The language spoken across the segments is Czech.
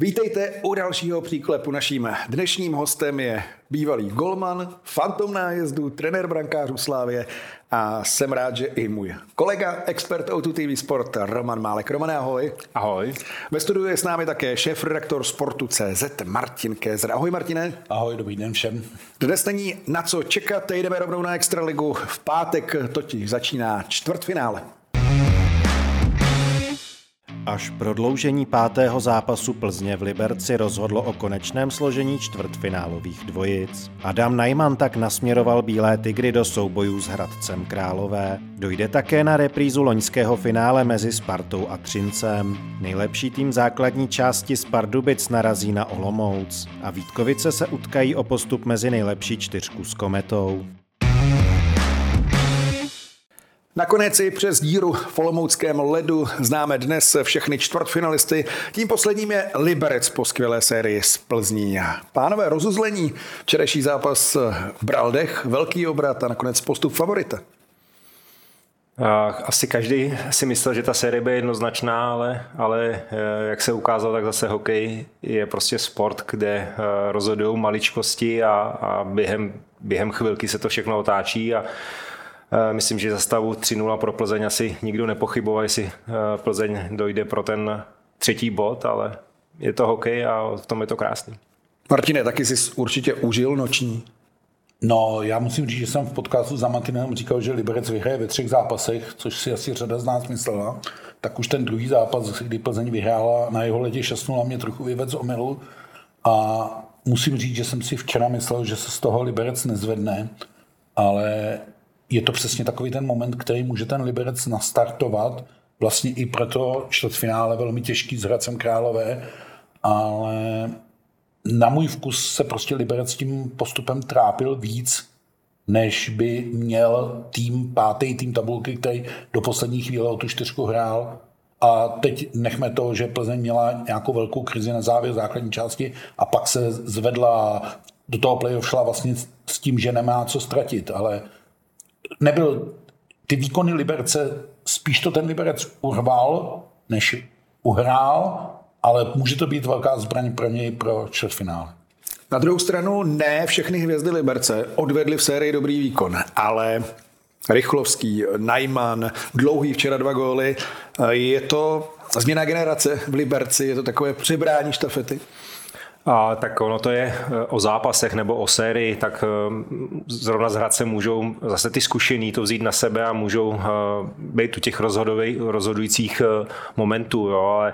Vítejte u dalšího příklepu. Naším dnešním hostem je bývalý golman, fantom nájezdu, trenér brankářů Slávě a jsem rád, že i můj kolega, expert o TV Sport, Roman Málek. Roman, ahoj. Ahoj. Ve studiu je s námi také šéf-redaktor sportu CZ Martin Kézer. Ahoj Martine. Ahoj, dobrý den všem. Dnes není na co čekat, jdeme rovnou na Extraligu. V pátek totiž začíná čtvrtfinále. Až prodloužení pátého zápasu Plzně v Liberci rozhodlo o konečném složení čtvrtfinálových dvojic. Adam Najman tak nasměroval Bílé tygry do soubojů s Hradcem Králové. Dojde také na reprízu loňského finále mezi Spartou a Třincem. Nejlepší tým základní části Spardubic narazí na Olomouc a Vítkovice se utkají o postup mezi nejlepší čtyřku s Kometou. Nakonec i přes díru v Olomouckém ledu známe dnes všechny čtvrtfinalisty. Tím posledním je Liberec po skvělé sérii z Plzní. Pánové, rozuzlení. Včerejší zápas v Braldech, velký obrat a nakonec postup favorita. Asi každý si myslel, že ta série bude jednoznačná, ale, ale eh, jak se ukázalo, tak zase hokej je prostě sport, kde eh, rozhodují maličkosti a, a během, během chvilky se to všechno otáčí a myslím, že za stavu 3-0 pro Plzeň asi nikdo nepochyboval, jestli eh, Plzeň dojde pro ten třetí bod, ale je to hokej a v tom je to krásný. Martine, taky jsi určitě užil noční. No, já musím říct, že jsem v podcastu za Martinem říkal, že Liberec vyhraje ve třech zápasech, což si asi řada z nás myslela. Tak už ten druhý zápas, kdy Plzeň vyhrála na jeho letě 6 mě trochu vyvedl z omylu. A musím říct, že jsem si včera myslel, že se z toho Liberec nezvedne, ale je to přesně takový ten moment, který může ten Liberec nastartovat, vlastně i proto čtvrtfinále velmi těžký s Hradcem Králové, ale na můj vkus se prostě Liberec tím postupem trápil víc, než by měl tým, pátý tým tabulky, který do poslední chvíle o tu čtyřku hrál. A teď nechme to, že Plzeň měla nějakou velkou krizi na závěr základní části a pak se zvedla do toho playoff šla vlastně s tím, že nemá co ztratit, ale nebyl ty výkony Liberce, spíš to ten Liberec urval, než uhrál, ale může to být velká zbraň pro něj pro čtvrtfinále. Na druhou stranu ne všechny hvězdy Liberce odvedly v sérii dobrý výkon, ale Rychlovský, Najman, dlouhý včera dva góly. Je to změna generace v Liberci, je to takové přebrání štafety? A, tak ono to je e, o zápasech nebo o sérii, tak e, zrovna z Hradce můžou zase ty zkušení to vzít na sebe a můžou e, být u těch rozhodujících momentů. Jo, ale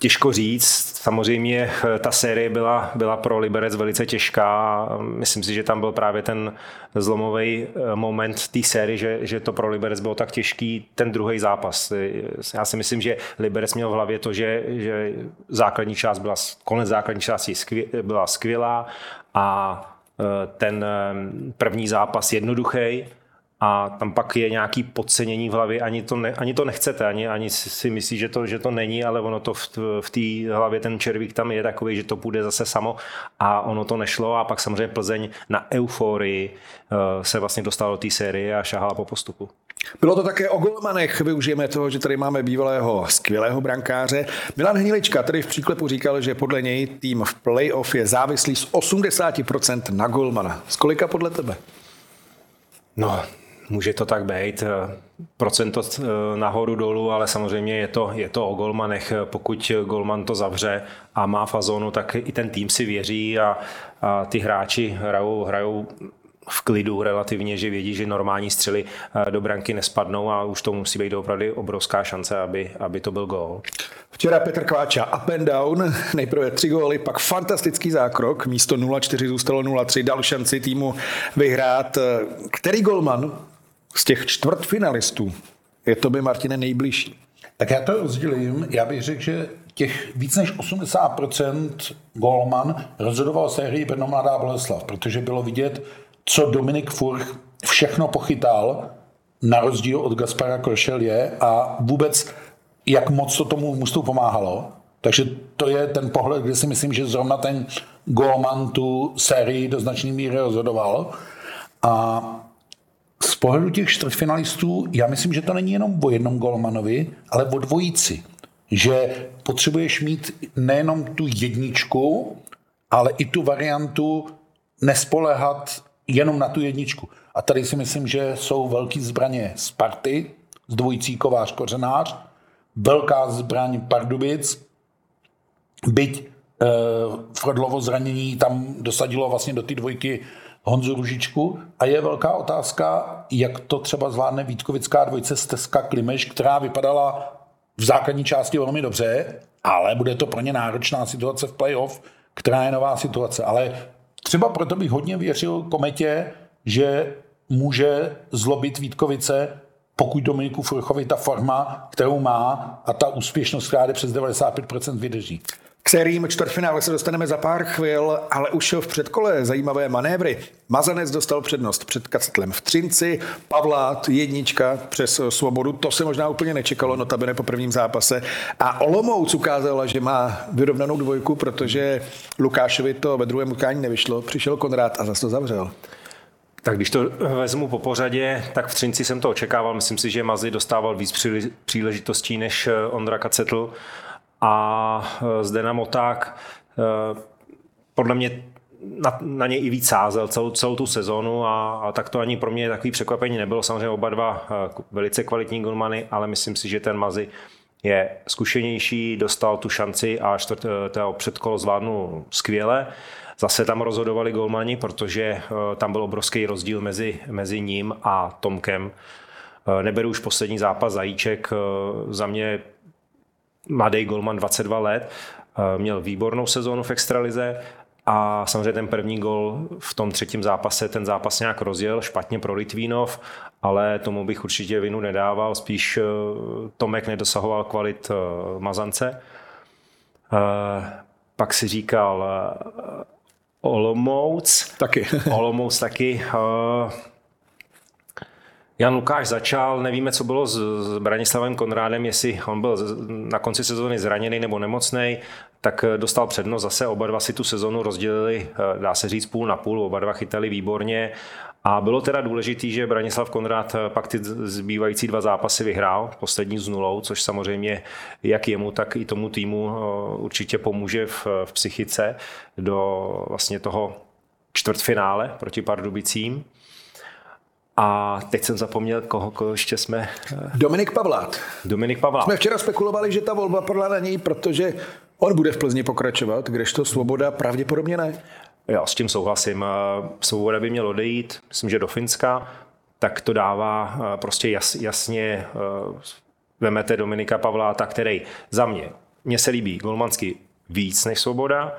Těžko říct, samozřejmě eh, ta série byla, byla pro Liberec velice těžká. Myslím si, že tam byl právě ten zlomový eh, moment té série, že, že to pro Liberec bylo tak těžký ten druhý zápas. Eh, já si myslím, že Liberec měl v hlavě to, že, že základní část byla, konec základní části byla skvělá a ten první zápas jednoduchý, a tam pak je nějaký podcenění v hlavě, ani to, ne, ani to nechcete, ani, ani si myslí, že to, že to není, ale ono to v, v té hlavě, ten červík tam je takový, že to půjde zase samo a ono to nešlo a pak samozřejmě Plzeň na euforii uh, se vlastně dostala do té série a šahala po postupu. Bylo to také o golmanech. Využijeme toho, že tady máme bývalého skvělého brankáře. Milan Hnilička tady v příklepu říkal, že podle něj tým v playoff je závislý z 80% na golmana. Z kolika podle tebe? No, Může to tak být, eh, procento eh, nahoru dolů, ale samozřejmě je to, je to o golmanech. Pokud golman to zavře a má fazonu, tak i ten tým si věří a, a ty hráči hrajou, hrajou v klidu relativně, že vědí, že normální střely eh, do branky nespadnou a už to musí být opravdu obrovská šance, aby, aby to byl gól. Včera Petr Kváča up and down, nejprve tři góly, pak fantastický zákrok, místo 0-4 zůstalo 0-3, dal šanci týmu vyhrát. Který golman z těch čtvrtfinalistů je to by Martine nejbližší? Tak já to rozdělím. Já bych řekl, že těch víc než 80% golman rozhodoval sérii Brno Mladá Boleslav, protože bylo vidět, co Dominik Furch všechno pochytal, na rozdíl od Gaspara Krošelje a vůbec jak moc to tomu mužstvu pomáhalo. Takže to je ten pohled, kde si myslím, že zrovna ten golman tu sérii do značné míry rozhodoval. A z pohledu těch čtvrtfinalistů, já myslím, že to není jenom o jednom golmanovi, ale o dvojici. že potřebuješ mít nejenom tu jedničku, ale i tu variantu nespolehat jenom na tu jedničku. A tady si myslím, že jsou velký zbraně Sparty, z dvojicí Kovář Kořenář, velká zbraň Pardubic, byť eh, Frodlovo zranění tam dosadilo vlastně do té dvojky Honzu Ružičku a je velká otázka, jak to třeba zvládne Vítkovická dvojce Steska Klimeš, která vypadala v základní části velmi dobře, ale bude to pro ně náročná situace v playoff, která je nová situace. Ale třeba proto bych hodně věřil Kometě, že může zlobit Vítkovice, pokud Dominiku Furchovi ta forma, kterou má a ta úspěšnost, která jde přes 95% vydrží. K sériím čtvrtfinále se dostaneme za pár chvil, ale už v předkole zajímavé manévry. Mazanec dostal přednost před Kacetlem v Třinci, Pavlát jednička přes Svobodu, to se možná úplně nečekalo, notabene po prvním zápase. A Olomouc ukázala, že má vyrovnanou dvojku, protože Lukášovi to ve druhém utkání nevyšlo, přišel Konrád a zase to zavřel. Tak když to vezmu po pořadě, tak v Třinci jsem to očekával. Myslím si, že Mazy dostával víc příležitostí než Ondra Kacetl a e, zde na Moták e, podle mě na, na něj i víc sázel celou, celou tu sezonu a, a tak to ani pro mě takový překvapení nebylo. Samozřejmě oba dva e, velice kvalitní golmany, ale myslím si, že ten Mazy je zkušenější, dostal tu šanci a čtvrt, předkolo zvládnul skvěle. Zase tam rozhodovali golmani, protože tam byl obrovský rozdíl mezi, mezi ním a Tomkem. Neberu už poslední zápas Zajíček, za mě mladý golman 22 let, eh, měl výbornou sezónu v extralize a samozřejmě ten první gol v tom třetím zápase, ten zápas nějak rozjel, špatně pro Litvínov, ale tomu bych určitě vinu nedával, spíš eh, Tomek nedosahoval kvalit eh, Mazance. Pak si říkal Olomouc. Taky. Olomouc taky. Jan Lukáš začal, nevíme, co bylo s, s Branislavem Konrádem, jestli on byl na konci sezóny zraněný nebo nemocný, tak eh, dostal přednost zase. Oba dva si tu sezonu rozdělili, eh, dá se říct, půl na půl, oba dva chytali výborně. A bylo teda důležité, že Branislav Konrád eh, pak ty zbývající dva zápasy vyhrál, poslední z nulou, což samozřejmě jak jemu, tak i tomu týmu určitě pomůže v, v psychice do vlastně toho čtvrtfinále proti Pardubicím. A teď jsem zapomněl, koho, koho ještě jsme... Eh, Dominik Pavlát. Dominik Pavlát. Jsme včera spekulovali, že ta volba podle na něj, protože on bude v Plzni pokračovat, kdežto Svoboda pravděpodobně ne. Jo, s tím souhlasím. Eh, Svoboda by měl odejít, myslím, že do Finska, tak to dává eh, prostě jas, jasně, vemete Dominika Pavláta, který za mě, mně se líbí golmansky víc než Svoboda.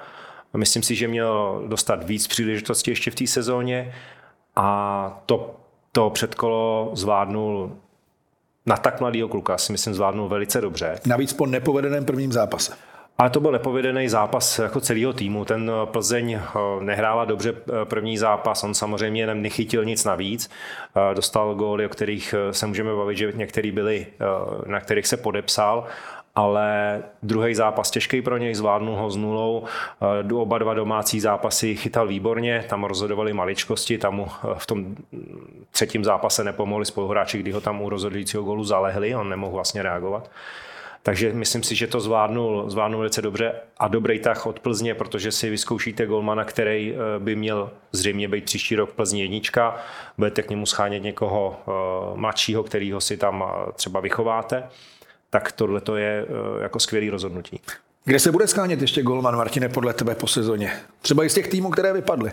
Myslím si, že měl dostat víc příležitostí ještě v té sezóně a to to předkolo zvládnul na tak mladýho kluka, si myslím, zvládnul velice dobře. Navíc po nepovedeném prvním zápase. Ale to byl nepovedený zápas jako celého týmu. Ten Plzeň eh, nehrála dobře eh, první zápas, on samozřejmě nechytil nic navíc. Eh, dostal góly, o kterých se můžeme bavit, že některý byli, na kterých se podepsal ale druhý zápas těžký pro něj, zvládnul ho s nulou. Eh, oba dva domácí zápasy chytal výborně, tam rozhodovali maličkosti, tam mu eh, v tom třetím zápase nepomohli spoluhráči, kdy ho tam u rozhodujícího golu zalehli, on nemohl vlastně reagovat. Takže myslím si, že to zvládnul, zvládnul velice dobře a dobrý tah od Plzně, protože si vyzkoušíte golmana, který eh, by měl zřejmě být příští rok v Plzni jednička, budete k němu schánět někoho mladšího, kterýho si tam třeba vychováte tak tohle to je eh, jako skvělý rozhodnutí. Kde se bude skánět ještě golman, Martine, podle tebe po sezóně? Třeba i z těch týmů, které vypadly.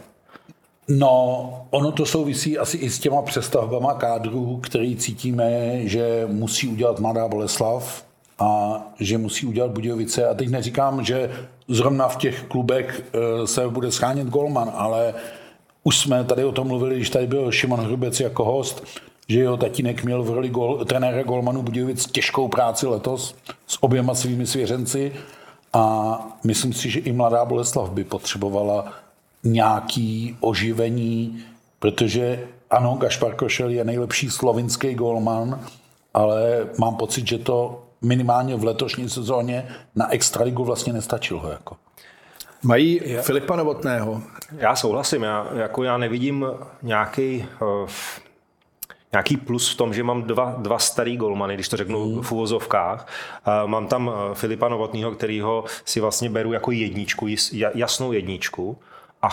No, ono to souvisí asi i s těma přestavbama kádrů, který cítíme, že musí udělat Mladá Boleslav a že musí udělat Budějovice. A teď neříkám, že zrovna v těch klubech eh, se bude schánět golman, ale už jsme tady o tom mluvili, když tady byl Šimon Hrubec jako host, že jeho tatínek měl v roli gol, trenéra Golmanu Budějovic těžkou práci letos s oběma svými svěřenci a myslím si, že i mladá Boleslav by potřebovala nějaký oživení, protože ano, Gašpar Košel je nejlepší slovinský golman, ale mám pocit, že to minimálně v letošní sezóně na extraligu vlastně nestačilo. Jako. Mají Filipa Novotného. Já souhlasím, já, jako já nevidím nějaký uh, nějaký plus v tom, že mám dva, dva starý golmany, když to řeknu mm. v uvozovkách. Mám tam eh, Filipa Novotného, kterýho si vlastně beru jako jedničku, jasnou jedničku a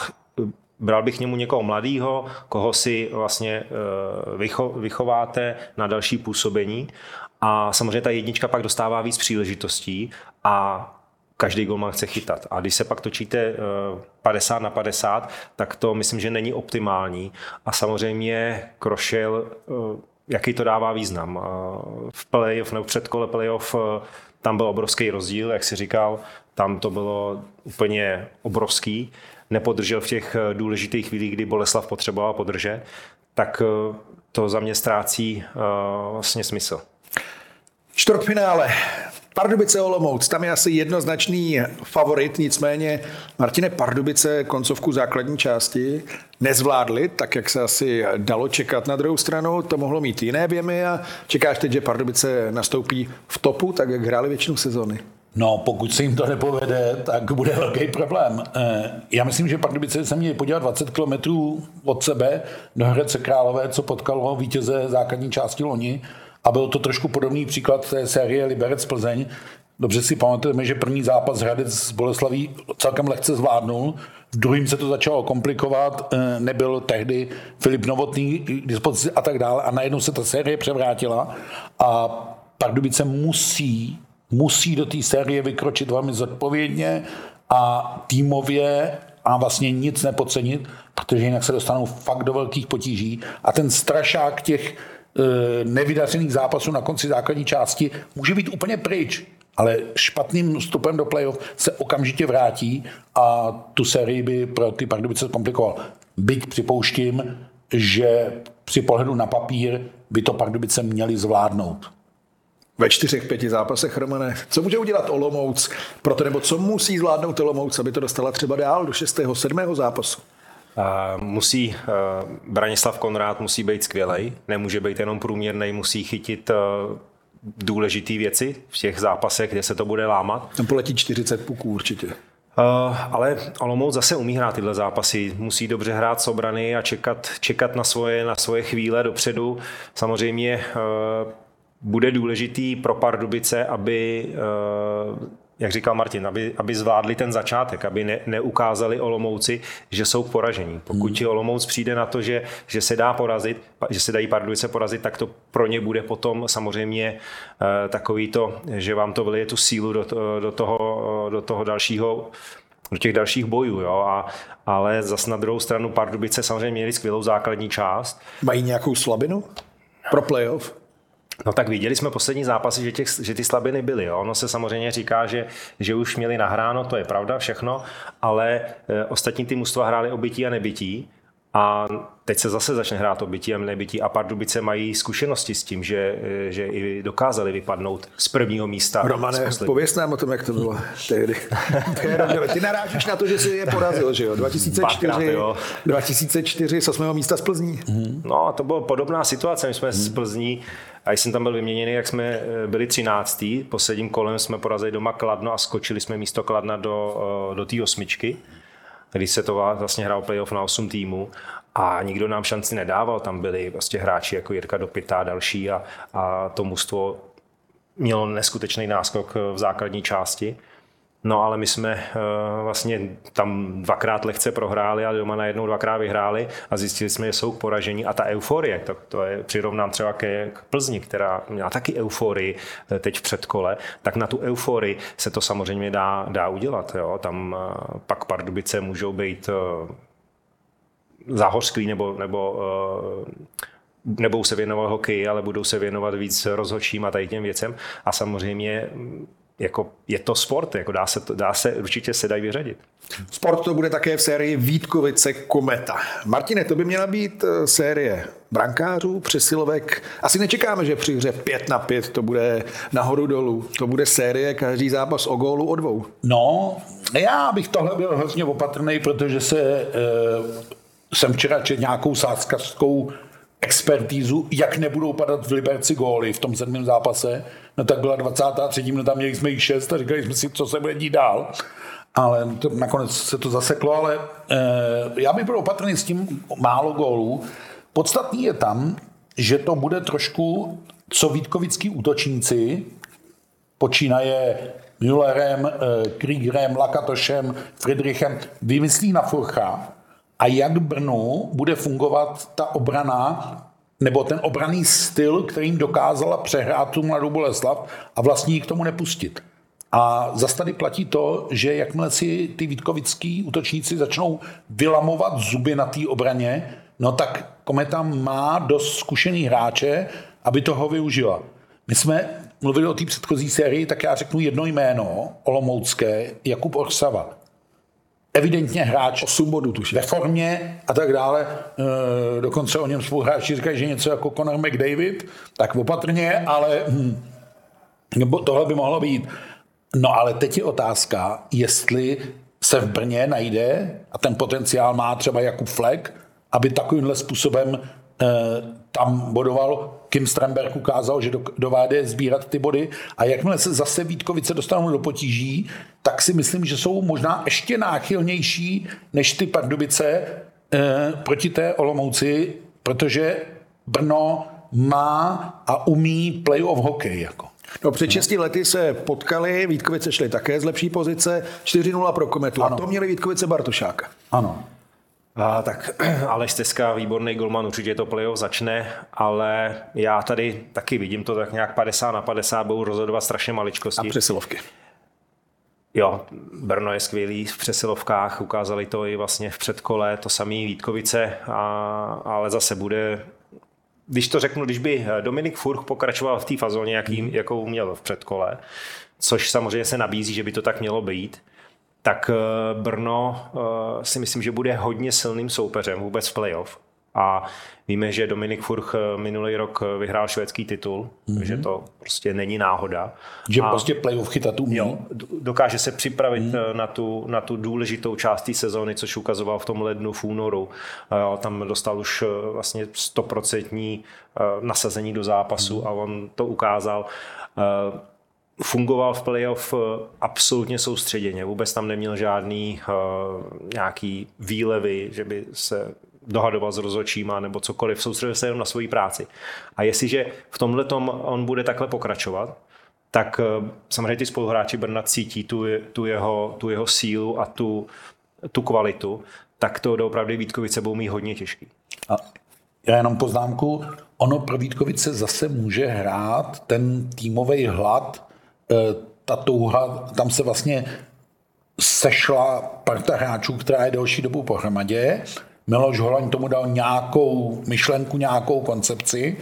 bral bych němu někoho mladého, koho si vlastně eh, vychováte na další působení a samozřejmě ta jednička pak dostává víc příležitostí a každý golman chce chytat. A když se pak točíte 50 eh, na 50, tak to myslím, že není optimální. A samozřejmě Krošel, eh, jaký to dává význam. V playoff nebo předkole playoff tam byl obrovský rozdíl, jak si říkal, tam to bylo úplně obrovský nepodržel v těch eh, důležitých chvílích, kdy Boleslav potřeboval podržet, tak eh, to za mě ztrácí eh, vlastně smysl. Čtvrtfinále. Pardubice Olomouc, tam je asi jednoznačný favorit, nicméně Martine Pardubice koncovku základní části nezvládli, tak jak se asi dalo čekat na druhou stranu, to mohlo mít jiné věmy a čekáš teď, že Pardubice nastoupí v topu, tak jak hráli většinu sezóny. No, pokud se jim to nepovede, tak bude velký problém. Eh, já myslím, že Pardubice se měli podívat 20 km od sebe do Hradce Králové, co potkalo vítěze základní části loni. A byl to trošku podobný příklad té série Liberec Plzeň. Dobře si pamatujeme, že první zápas Hradec z Boleslaví celkem lehce zvládnul. V druhým se to začalo komplikovat, eh, nebyl tehdy Filip Novotný k dispozici a tak dále. A najednou se ta série převrátila a Pardubice musí musí do té série vykročit velmi zodpovědně a týmově a vlastně nic nepodcenit, protože jinak se dostanou fakt do velkých potíží. A ten strašák těch nevydařených zápasů na konci základní části může být úplně pryč, ale špatným vstupem do playoff se okamžitě vrátí a tu sérii by pro ty Pardubice komplikoval. Byť připouštím, že při pohledu na papír by to Pardubice měli zvládnout ve čtyřech, pěti zápasech, Romane. Co může udělat Olomouc proto, nebo co musí zvládnout Olomouc, aby to dostala třeba dál do šestého, sedmého zápasu? Uh, musí, uh, Branislav Konrád musí být skvělej, nemůže být jenom průměrný, musí chytit uh, důležité věci v těch zápasech, kde se to bude lámat. Tam poletí 40 puků určitě. Uh, ale Olomouc zase umí hrát tyhle zápasy. Musí dobře hrát s obrany a čekat, čekat na svoje, na svoje chvíle dopředu. Samozřejmě uh, bude důležitý pro Pardubice, aby, eh, jak říkal Martin, aby, aby zvládli ten začátek, aby ne, neukázali Olomouci, že jsou k poražení. Pokud hmm. Olomouc přijde na to, že, že se dá porazit, že se dají Pardubice porazit, tak to pro ně bude potom samozřejmě uh, takový to, že vám to vylije tu sílu do, do, toho, do toho dalšího do těch dalších bojů, jo, a, ale zas na druhou stranu Pardubice samozřejmě měli skvělou základní část. Mají nějakou slabinu pro playoff? No tak viděli jsme poslední zápasy, že, těch, že ty slabiny byly. Jo. Ono se samozřejmě říká, že, že už měli nahráno, to je pravda všechno, ale e, ostatní ty mužstva hráli o bytí a nebytí. A teď se zase začne hrát o bytí a nebytí a Pardubice mají zkušenosti s tím, že, eh, že i dokázali vypadnout z prvního místa. Romane, pověs nám o tom, jak to bylo tehdy. Ty narážíš na to, že si je porazil, že jo? 2004, Dvakrát, jo. 2004 z 8. místa z Plzní. No, to byla podobná situace. My jsme z Plzní a jsem tam byl vyměněný, jak jsme eh, byli 13. Posledním kolem jsme porazili doma Kladno a skočili jsme místo Kladna do, eh, do té osmičky, když se to vlastně hrál playoff na 8 týmů a nikdo nám šanci nedával. Tam byli vlastně hráči jako Jirka Dopita a další a, a to mužstvo mělo neskutečný náskok v základní části. No ale my jsme uh, vlastně tam dvakrát lehce prohráli a doma najednou dvakrát vyhráli a zjistili jsme, že jsou poražení a ta euforie, to, to je přirovnám třeba ke, k Plzni, která měla taky euforii eh, teď v předkole, tak na tu euforii se to samozřejmě dá, dá udělat. Jo? Tam uh, pak Pardubice můžou být záhořsklí nebo, nebo nebudou se věnovat hokeji, ale budou se věnovat víc rozhodčím a tady těm věcem. A samozřejmě jako je to sport, jako dá se, to, dá se, určitě se dají vyřadit. Sport to bude také v sérii Vítkovice Kometa. Martine, to by měla být eh, série brankářů, přesilovek. Asi nečekáme, že při hře 5 na 5 to bude nahoru dolů. To bude série, každý zápas o gólu o dvou. No, já bych tohle byl hrozně opatrný, protože se e, jsem včera četl nějakou sázkařskou expertízu, jak nebudou padat v Liberci góly v tom sedmém zápase. No tak byla 23. minuta, měli jsme jich 6 a říkali jsme si, co se bude dít dál. Ale to, nakonec se to zaseklo, ale e, já bych byl opatrný s tím málo gólů. Podstatný je tam, že to bude trošku, co Vítkovický útočníci, počínaje Müllerem, eh, Kriegerem, Lakatošem, Friedrichem, vymyslí na Furcha a jak Brnu bude fungovat ta obrana nebo ten obraný styl, kterým dokázala přehrát tu mladou Boleslav a vlastně k tomu nepustit. A zase tady platí to, že jakmile si ty Vítkovický útočníci začnou vylamovat zuby na té obraně, no tak Kometa má dost zkušený hráče, aby toho využila. My jsme mluvili o té předchozí sérii, tak já řeknu jedno jméno, Olomoucké, Jakub Orsava. Evidentně hráč 8 bodů tuším. ve formě a tak dále. E, dokonce o něm spoluhráči říkají, že něco jako Conor McDavid, tak opatrně, ale hm, tohle by mohlo být. No ale teď je otázka, jestli se v Brně najde, a ten potenciál má třeba Jakub Fleck, aby takovýmhle způsobem tam bodoval. Kim Stremberg ukázal, že dováde sbírat ty body a jakmile se zase Vítkovice dostanou do potíží, tak si myslím, že jsou možná ještě náchylnější než ty Pardubice e, proti té Olomouci, protože Brno má a umí playoff hokej. Jako. No, před 6 lety se potkali, Vítkovice šly také z lepší pozice, 4-0 pro Kometu. Ano. A to měli Vítkovice Bartušáka. Ano. A, tak Aleš Teska, výborný golman, určitě to playoff začne, ale já tady taky vidím to tak nějak 50 na 50, budou rozhodovat strašně maličkosti. A přesilovky. Jo, Brno je skvělý v přesilovkách, ukázali to i vlastně v předkole, to samý Vítkovice, a, ale zase bude když to řeknu, když by Dominik Furch pokračoval v té fazóně, jaký, jakou měl v předkole, což samozřejmě se nabízí, že by to tak mělo být, tak eh, Brno eh, si myslím, že bude hodně silným soupeřem vůbec v playoff. A víme, že Dominik Furch eh, minulý rok vyhrál švédský titul, mm-hmm. že to prostě není náhoda. Že a prostě playoff chytat umí. Jo, dokáže se připravit mm-hmm. na, tu, na tu důležitou část té sezóny, což ukazoval v tom lednu, v únoru. Tam dostal už vlastně stoprocentní nasazení do zápasu mm-hmm. a on to ukázal fungoval v playoff eh, absolutně soustředěně. Vůbec tam neměl žádný uh, nějaký výlevy, že by se dohadoval s rozhodčíma nebo cokoliv, soustředil se jenom na svoji práci. A jestliže v tomhle on bude takhle pokračovat, tak uh, samozřejmě ty spoluhráči Brna cítí tu, tu, jeho, tu jeho sílu a tu, tu kvalitu, tak to doopravdy Vítkovice budou mít hodně těžký. A já jenom poznámku, ono pro Vítkovice zase může hrát ten týmový hlad, ta touha, tam se vlastně sešla parta hráčů, která je delší dobu pohromadě. Miloš Holaň tomu dal nějakou myšlenku, nějakou koncepci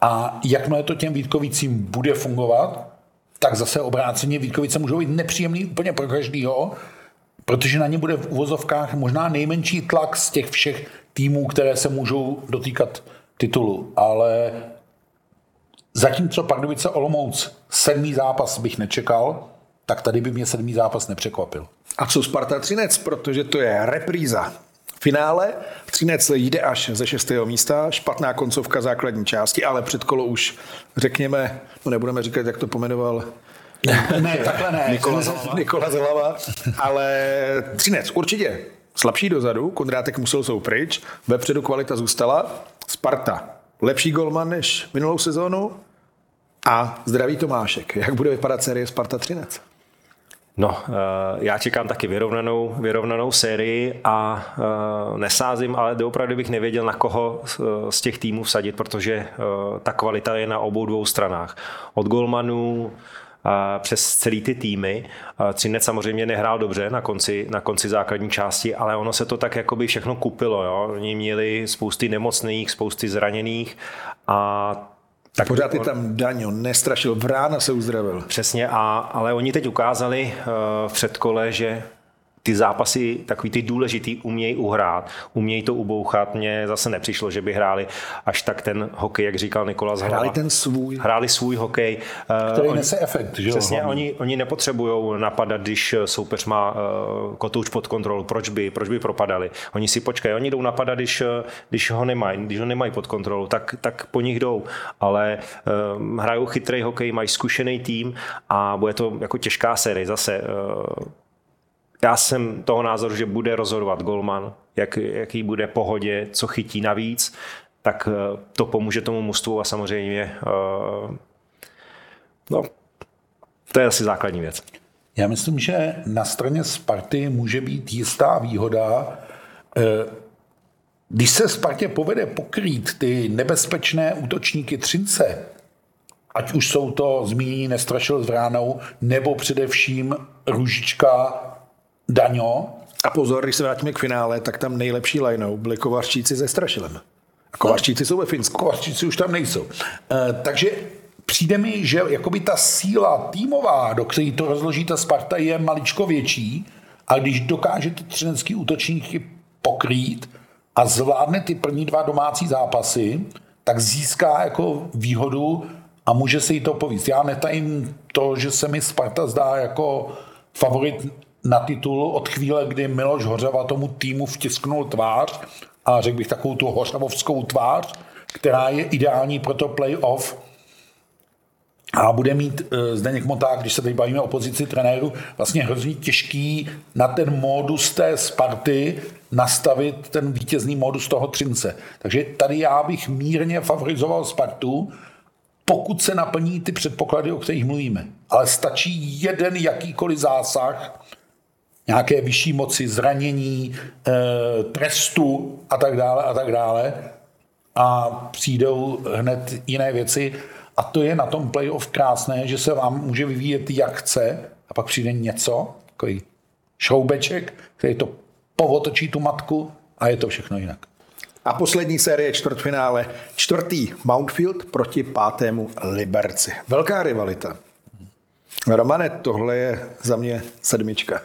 a jakmile to těm Vítkovicím bude fungovat, tak zase obráceně Vítkovice můžou být nepříjemný úplně pro každýho, protože na ně bude v uvozovkách možná nejmenší tlak z těch všech týmů, které se můžou dotýkat titulu. Ale Zatímco Pardubice Olomouc sedmý zápas bych nečekal, tak tady by mě sedmý zápas nepřekvapil. A co Sparta Třinec, protože to je repríza finále. Třinec jde až ze šestého místa, špatná koncovka základní části, ale předkolo už, řekněme, no nebudeme říkat, jak to pomenoval ne, takhle ne. Nikola, Nikola Zlava, ale Třinec určitě slabší dozadu, Kondrátek musel jsou pryč, vepředu kvalita zůstala, Sparta lepší golman než minulou sezónu, a zdravý Tomášek. Jak bude vypadat série Sparta Třinec? No, eh, já čekám taky vyrovnanou, vyrovnanou sérii a eh, nesázím, ale doopravdy bych nevěděl, na koho eh, z těch týmů vsadit, protože ta kvalita je na obou dvou stranách. Od golmanů přes celý ty týmy. Třinec samozřejmě nehrál dobře na konci, na konci základní části, ale ono se to tak jakoby všechno kupilo. Jo? Oni měli spousty nemocných, spousty zraněných a tak pořád je tam Daňo, nestrašil, Vrána se uzdravil. Přesně, a, ale oni teď ukázali uh, v předkole, že ty zápasy, takový ty důležitý, umějí uhrát, umějí to ubouchat. Mně zase nepřišlo, že by hráli až tak ten hokej, jak říkal Nikola Zhlava. Hráli ten svůj. Hráli svůj hokej. Eh, Který oni, nese efekt, že Přesně, oni, oni nepotřebují napadat, když soupeř má uh, kotouč pod kontrolou. Proč by, proč by propadali? Oni si počkají, oni jdou napadat, když, když ho nemají, když ho nemají pod kontrolou, tak, tak po nich jdou. Ale hrajou chytrý hokej, mají zkušený tým a bude to jako těžká série. Zase uh, já jsem toho názoru, že bude rozhodovat golman, jak, jaký bude pohodě, co chytí navíc. tak to pomůže tomu mužstvu a samozřejmě no, to je asi základní věc. Já myslím, že na straně Sparty může být jistá výhoda, když se Spartě povede pokrýt ty nebezpečné útočníky Třince, ať už jsou to zmínění Nestrašil s Vránou, nebo především Ružička Daňo. A pozor, když se vrátíme k finále, tak tam nejlepší lineou byli kovarštíci se Strašilem. A kovarštíci jsou ve Finsku. Kovarštíci už tam nejsou. E, takže přijde mi, že jakoby ta síla týmová, do které to rozloží ta Sparta, je maličko větší a když dokáže ty třinecký útočníky pokrýt, a zvládne ty první dva domácí zápasy, tak získá jako výhodu a může se jí to povíst. Já netajím to, že se mi Sparta zdá jako favorit na titul od chvíle, kdy Miloš Hořava tomu týmu vtisknul tvář a řekl bych takovou tu hořavovskou tvář, která je ideální pro to playoff a bude mít uh, Zdeněk Moták, když se teď bavíme o pozici trenéru, vlastně hrozně těžký na ten módus té Sparty nastavit ten vítězný modus toho Třince. Takže tady já bych mírně favorizoval Spartu, pokud se naplní ty předpoklady, o kterých mluvíme. Ale stačí jeden jakýkoliv zásah, nějaké vyšší moci, zranění, e, trestu a tak dále a tak dále a přijdou hned jiné věci. A to je na tom playoff krásné, že se vám může vyvíjet jak chce a pak přijde něco, takový šroubeček, který to povotočí tu matku a je to všechno jinak. A poslední série čtvrtfinále. Čtvrtý Mountfield proti pátému Liberci. Velká rivalita. Romane, tohle je za mě sedmička.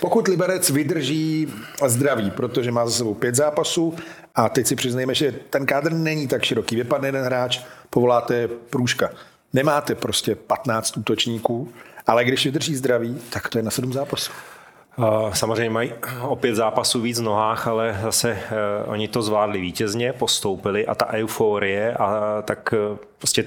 Pokud Liberec vydrží zdraví, protože má za sebou pět zápasů a teď si přiznejme, že ten kádr není tak široký. Vypadne jeden hráč, povoláte průžka. Nemáte prostě 15 útočníků, ale když vydrží zdraví, tak to je na sedm zápasů. Samozřejmě mají opět zápasů víc v nohách, ale zase uh, oni to zvládli vítězně, postoupili a ta euforie a tak uh, prostě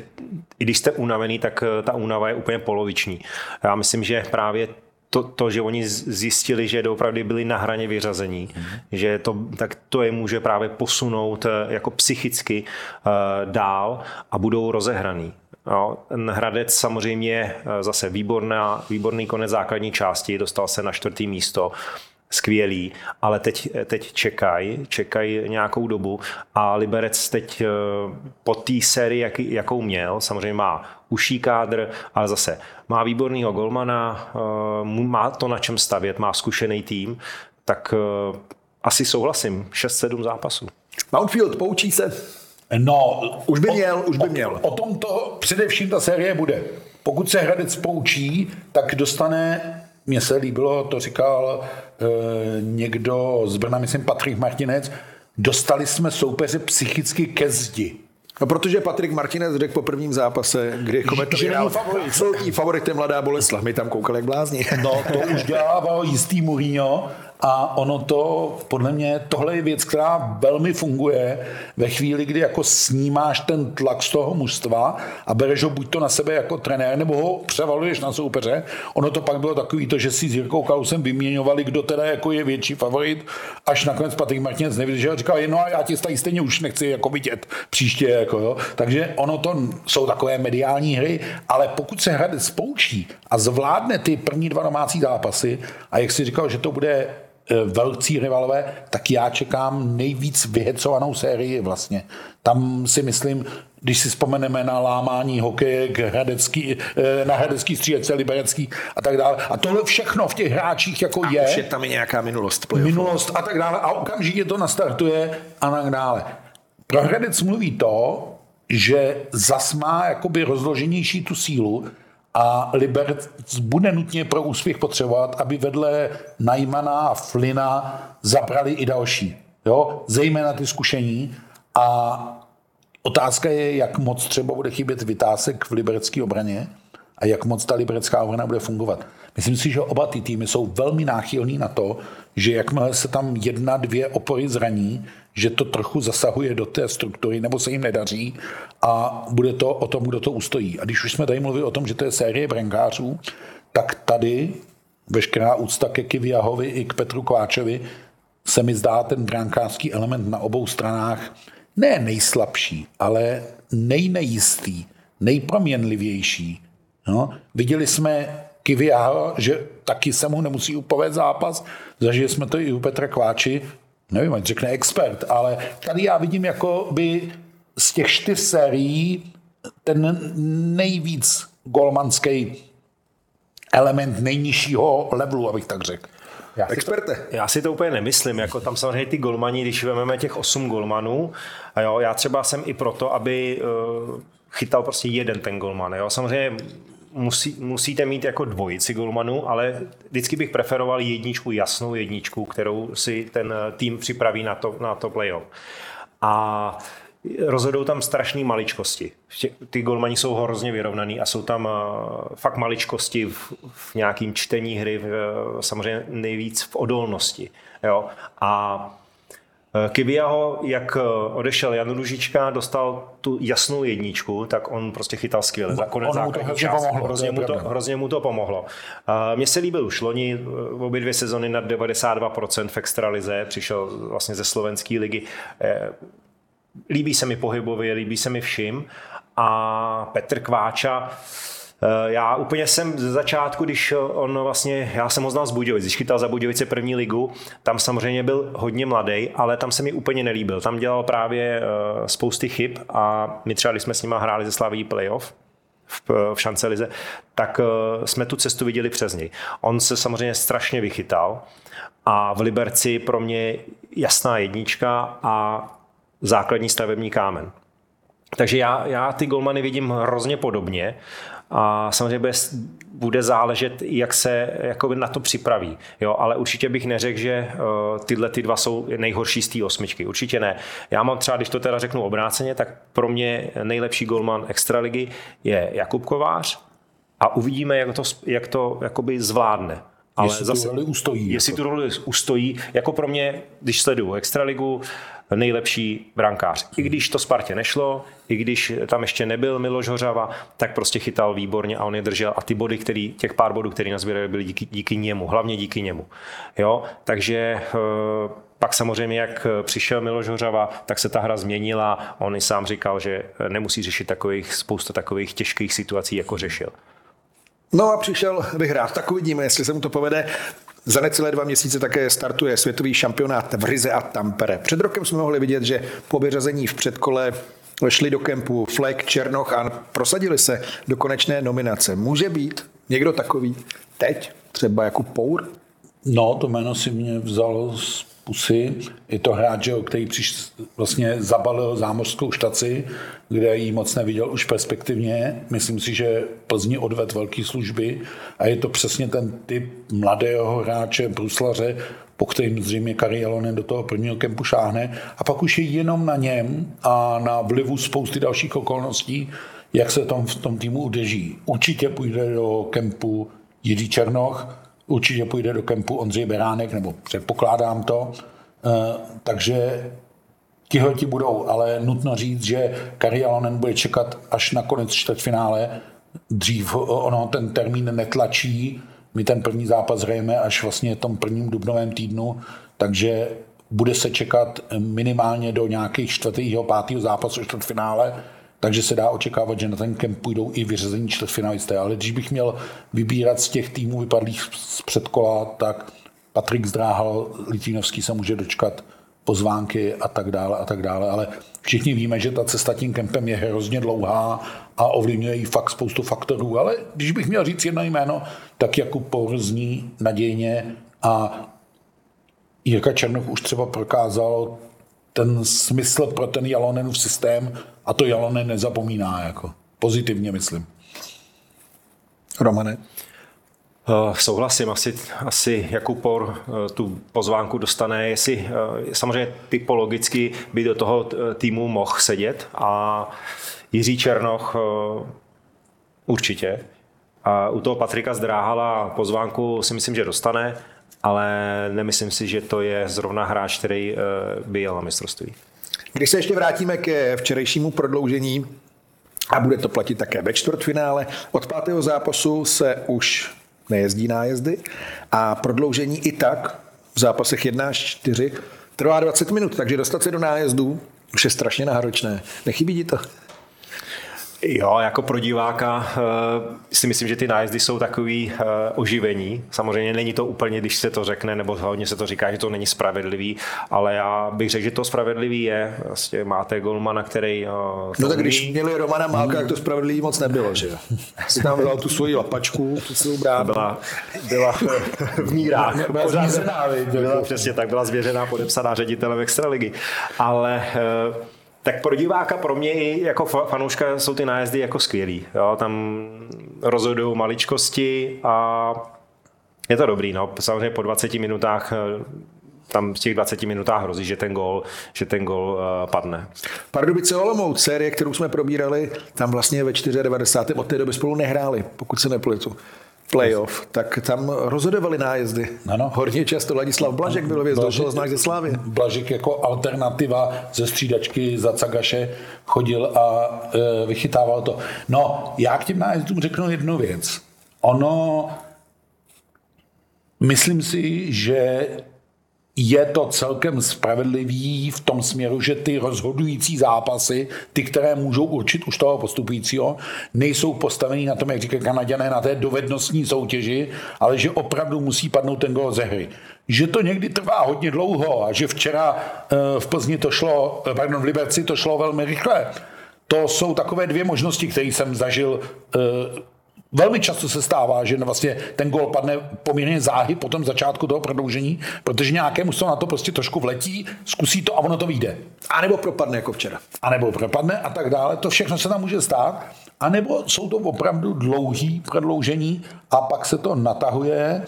i když jste unavený, tak uh, ta únava je úplně poloviční. Já myslím, že právě to, to, že oni zjistili, že opravdu byli na hraně vyřazení, mm. že to, tak to je může právě posunout jako psychicky uh, dál a budou rozehraný. No, ten Hradec samozřejmě eh, zase výborná, výborný konec základní části, dostal se na čtvrtý místo, skvělý, ale teď, teď čekají, čekají nějakou dobu a Liberec teď eh, po té sérii, jak, jakou měl, samozřejmě má uší kádr, ale zase má výborného golmana, eh, má to na čem stavět, má zkušený tým, tak asi souhlasím, 6-7 zápasů. Mountfield poučí se No, už by měl, už by měl. O, o tom to především ta série bude. Pokud se Hradec poučí, tak dostane, mně se líbilo, to říkal e, někdo z Brna, myslím Patrik Martinec, dostali jsme soupeře psychicky ke zdi. No, protože Patrik Martinez řekl po prvním zápase, kdy Kometa vyhrál favorit. favorit je mladá Boleslav. My tam koukali jak blázni. No, to už dělával jistý Mourinho a ono to, podle mě, tohle je věc, která velmi funguje ve chvíli, kdy jako snímáš ten tlak z toho mužstva a bereš ho buď to na sebe jako trenér, nebo ho převaluješ na soupeře. Ono to pak bylo takový to, že si s Jirkou Kalusem vyměňovali, kdo teda jako je větší favorit, až nakonec Patrik Martinec nevydržel a říkal, no a já tě tady stejně už nechci jako vidět příště. Jako, jo. Takže ono to jsou takové mediální hry, ale pokud se Hradec spoučí a zvládne ty první dva domácí zápasy a jak si říkal, že to bude velcí rivalové, tak já čekám nejvíc vyhecovanou sérii vlastně. Tam si myslím, když si vzpomeneme na lámání hokeje k hradecký, e, na hradecký střílece, liberecký a tak dále. A tohle všechno v těch hráčích jako a je. Už je tam i nějaká minulost. Minulost a tak dále. A okamžitě to nastartuje a tak dále. Pro Hradec mluví to, že zas má jakoby rozloženější tu sílu, a Liberec bude nutně pro úspěch potřebovat, aby vedle Najmana a Flina zabrali i další. Jo? Zejména ty zkušení. A otázka je, jak moc třeba bude chybět vytásek v liberecké obraně a jak moc ta liberecká obrana bude fungovat. Myslím si, že oba ty týmy jsou velmi náchylní na to, že jakmile se tam jedna, dvě opory zraní, že to trochu zasahuje do té struktury, nebo se jim nedaří a bude to o tom, kdo to ustojí. A když už jsme tady mluvili o tom, že to je série brankářů, tak tady veškerá úcta ke Kiviahovi i k Petru Kváčovi se mi zdá ten brankářský element na obou stranách ne nejslabší, ale nejnejistý, nejproměnlivější. No, viděli jsme Kiviáho, že taky se mu nemusí upovědět zápas. Zažili jsme to i u Petra Kváči. Nevím, ať řekne expert, ale tady já vidím jako by z těch čtyř sérií ten nejvíc golmanský element nejnižšího levelu, abych tak řekl. Já Experte. To, já si to úplně nemyslím. Jako tam samozřejmě ty golmani, když vezmeme těch osm golmanů, a jo, já třeba jsem i proto, aby uh, chytal prostě jeden ten golman. Jo. Samozřejmě musí, musíte mít jako dvojici golmanů, ale vždycky bych preferoval jedničku, jasnou jedničku, kterou si ten tým připraví na to, na to playoff. A rozhodou tam strašné maličkosti. Ty golmani jsou hrozně vyrovnaný a jsou tam eh, fakt maličkosti v, v nějakým čtení hry, v, samozřejmě nejvíc v odolnosti. Jo? A eh, Kiviaho, jak eh, odešel Jan Ružička, dostal tu jasnou jedničku, tak on prostě chytal skvěle. Za konec základní část. Hrozně, mu to, hrozně mu to pomohlo. Mně se líbil už loni, obě dvě sezony na 92% v extralize, přišel vlastně ze slovenské ligy líbí se mi pohybově, líbí se mi vším. A Petr Kváča, eh, já úplně jsem ze začátku, když on vlastně, já jsem ho znal z Budějovic, když chytal za Budějovice první ligu, tam samozřejmě byl hodně mladý, ale tam se mi úplně nelíbil. Tam dělal právě eh, spousty chyb a my třeba, když jsme s ním hráli ze Slaví playoff, v, v šancelize, tak eh, jsme tu cestu viděli přes něj. On se samozřejmě strašně vychytal a v Liberci pro mě jasná jednička a základní stavební kámen. Takže já, já ty golmany vidím hrozně podobně a samozřejmě bude, bude záležet, jak se jako na to připraví. Jo, ale určitě bych neřekl, že uh, tyhle ty dva jsou nejhorší z té osmičky. Určitě ne. Já mám třeba, když to teda řeknu obráceně, tak pro mě nejlepší golman extraligy je Jakub Kovář a uvidíme, jak to, jak to jakoby zvládne. Ale jestli zase, tu roli ustojí. Jestli jako. tu roli ustojí. Jako pro mě, když sleduju extraligu, nejlepší brankář. I když to Spartě nešlo, i když tam ještě nebyl Miloš Hořava, tak prostě chytal výborně a on je držel. A ty body, který, těch pár bodů, který nazbírali, byly díky, díky němu, hlavně díky němu. Jo? Takže eh, pak samozřejmě, jak přišel Miloš Hořava, tak se ta hra změnila. On i sám říkal, že nemusí řešit takových, spoustu takových těžkých situací, jako řešil. No a přišel vyhrát. Tak uvidíme, jestli se mu to povede. Za necelé dva měsíce také startuje světový šampionát v Rize a Tampere. Před rokem jsme mohli vidět, že po vyřazení v předkole šli do kempu Fleck, Černoch a prosadili se do konečné nominace. Může být někdo takový teď, třeba jako Pour? No, to jméno si mě vzalo z pusy. Je to hráč, který přiš, vlastně zabalil zámořskou štaci, kde ji moc neviděl už perspektivně. Myslím si, že Plzni odved velké služby a je to přesně ten typ mladého hráče, bruslaře, po kterým zřejmě Kari Elonen do toho prvního kempu šáhne a pak už je jenom na něm a na vlivu spousty dalších okolností, jak se tom v tom týmu udrží. Určitě půjde do kempu Jiří Černoch, Určitě půjde do kempu Ondřej Beránek, nebo předpokládám to. Eh, takže tihleti budou, ale nutno říct, že Kari Alonen bude čekat až na konec čtvrtfinále. Dřív ono ten termín netlačí. My ten první zápas hrajeme až vlastně v tom prvním dubnovém týdnu, takže bude se čekat minimálně do nějakých čtvrtého, pátého zápasu čtvrtfinále takže se dá očekávat, že na ten kemp půjdou i vyřazení čtvrtfinalisté. Ale když bych měl vybírat z těch týmů vypadlých z předkola, tak Patrik Zdráhal, Litvínovský se může dočkat pozvánky a tak dále a tak dále, ale všichni víme, že ta cesta tím kempem je hrozně dlouhá a ovlivňuje jí fakt spoustu faktorů, ale když bych měl říct jedno jméno, tak jako porzní nadějně a Jirka Černoch už třeba prokázal ten smysl pro ten Jalonenův systém a to Jalonen nezapomíná, jako pozitivně myslím. Romane? Uh, souhlasím, asi, asi Jakub Por uh, tu pozvánku dostane, jestli uh, samozřejmě typologicky by do toho týmu mohl sedět a Jiří Černoch určitě. A u toho Patrika Zdráhala pozvánku si myslím, že dostane, ale nemyslím si, že to je zrovna hráč, který by jel na mistrovství. Když se ještě vrátíme ke včerejšímu prodloužení, a bude to platit také ve čtvrtfinále, od pátého zápasu se už nejezdí nájezdy a prodloužení i tak v zápasech 1 až 4 trvá 20 minut, takže dostat se do nájezdů Už je strašně náročné. Nechybí ti to? Jo, jako pro diváka uh, si myslím, že ty nájezdy jsou takový uh, oživení. Samozřejmě není to úplně, když se to řekne, nebo hodně se to říká, že to není spravedlivý, ale já bych řekl, že to spravedlivý je. Vlastně máte golmana, který... Uh, no tak umí. když měli Romana Málka, tak to spravedlivý moc nebylo, že jo? Si tam vzal tu svoji lapačku, tu svou bránu. Byla, byla v mírách. Byla, zvěřená, byla, přesně tak, byla zvěřená, podepsaná ředitelem Extraligy. Ale tak pro diváka, pro mě i jako fanouška jsou ty nájezdy jako skvělý. Jo? Tam rozhodují maličkosti a je to dobrý. No. Samozřejmě po 20 minutách eh, tam v těch 20 minutách hrozí, že ten gol, že ten gol uh, padne. Pardubice Olomouc, série, kterou jsme probírali, tam vlastně ve 94. od té doby spolu nehráli, pokud se nepletu playoff, tak tam rozhodovali nájezdy. Ano. Hodně často Ladislav Blažek byl věc, došel znak ze Slávy. Blažek jako alternativa ze střídačky za Cagaše chodil a e, vychytával to. No, já k těm nájezdům řeknu jednu věc. Ono, myslím si, že je to celkem spravedlivý v tom směru, že ty rozhodující zápasy, ty, které můžou určit už toho postupujícího, nejsou postavený na tom, jak říkají Kanaděné, na té dovednostní soutěži, ale že opravdu musí padnout ten gol ze hry. Že to někdy trvá hodně dlouho a že včera eh, v Plzni to šlo, pardon, v Liberci to šlo velmi rychle. To jsou takové dvě možnosti, které jsem zažil eh, Velmi často se stává, že vlastně ten gol padne poměrně záhy po tom začátku toho prodloužení, protože nějakému se na to prostě trošku vletí, zkusí to a ono to vyjde. A nebo propadne jako včera. A nebo propadne a tak dále. To všechno se tam může stát. A nebo jsou to opravdu dlouhý prodloužení a pak se to natahuje.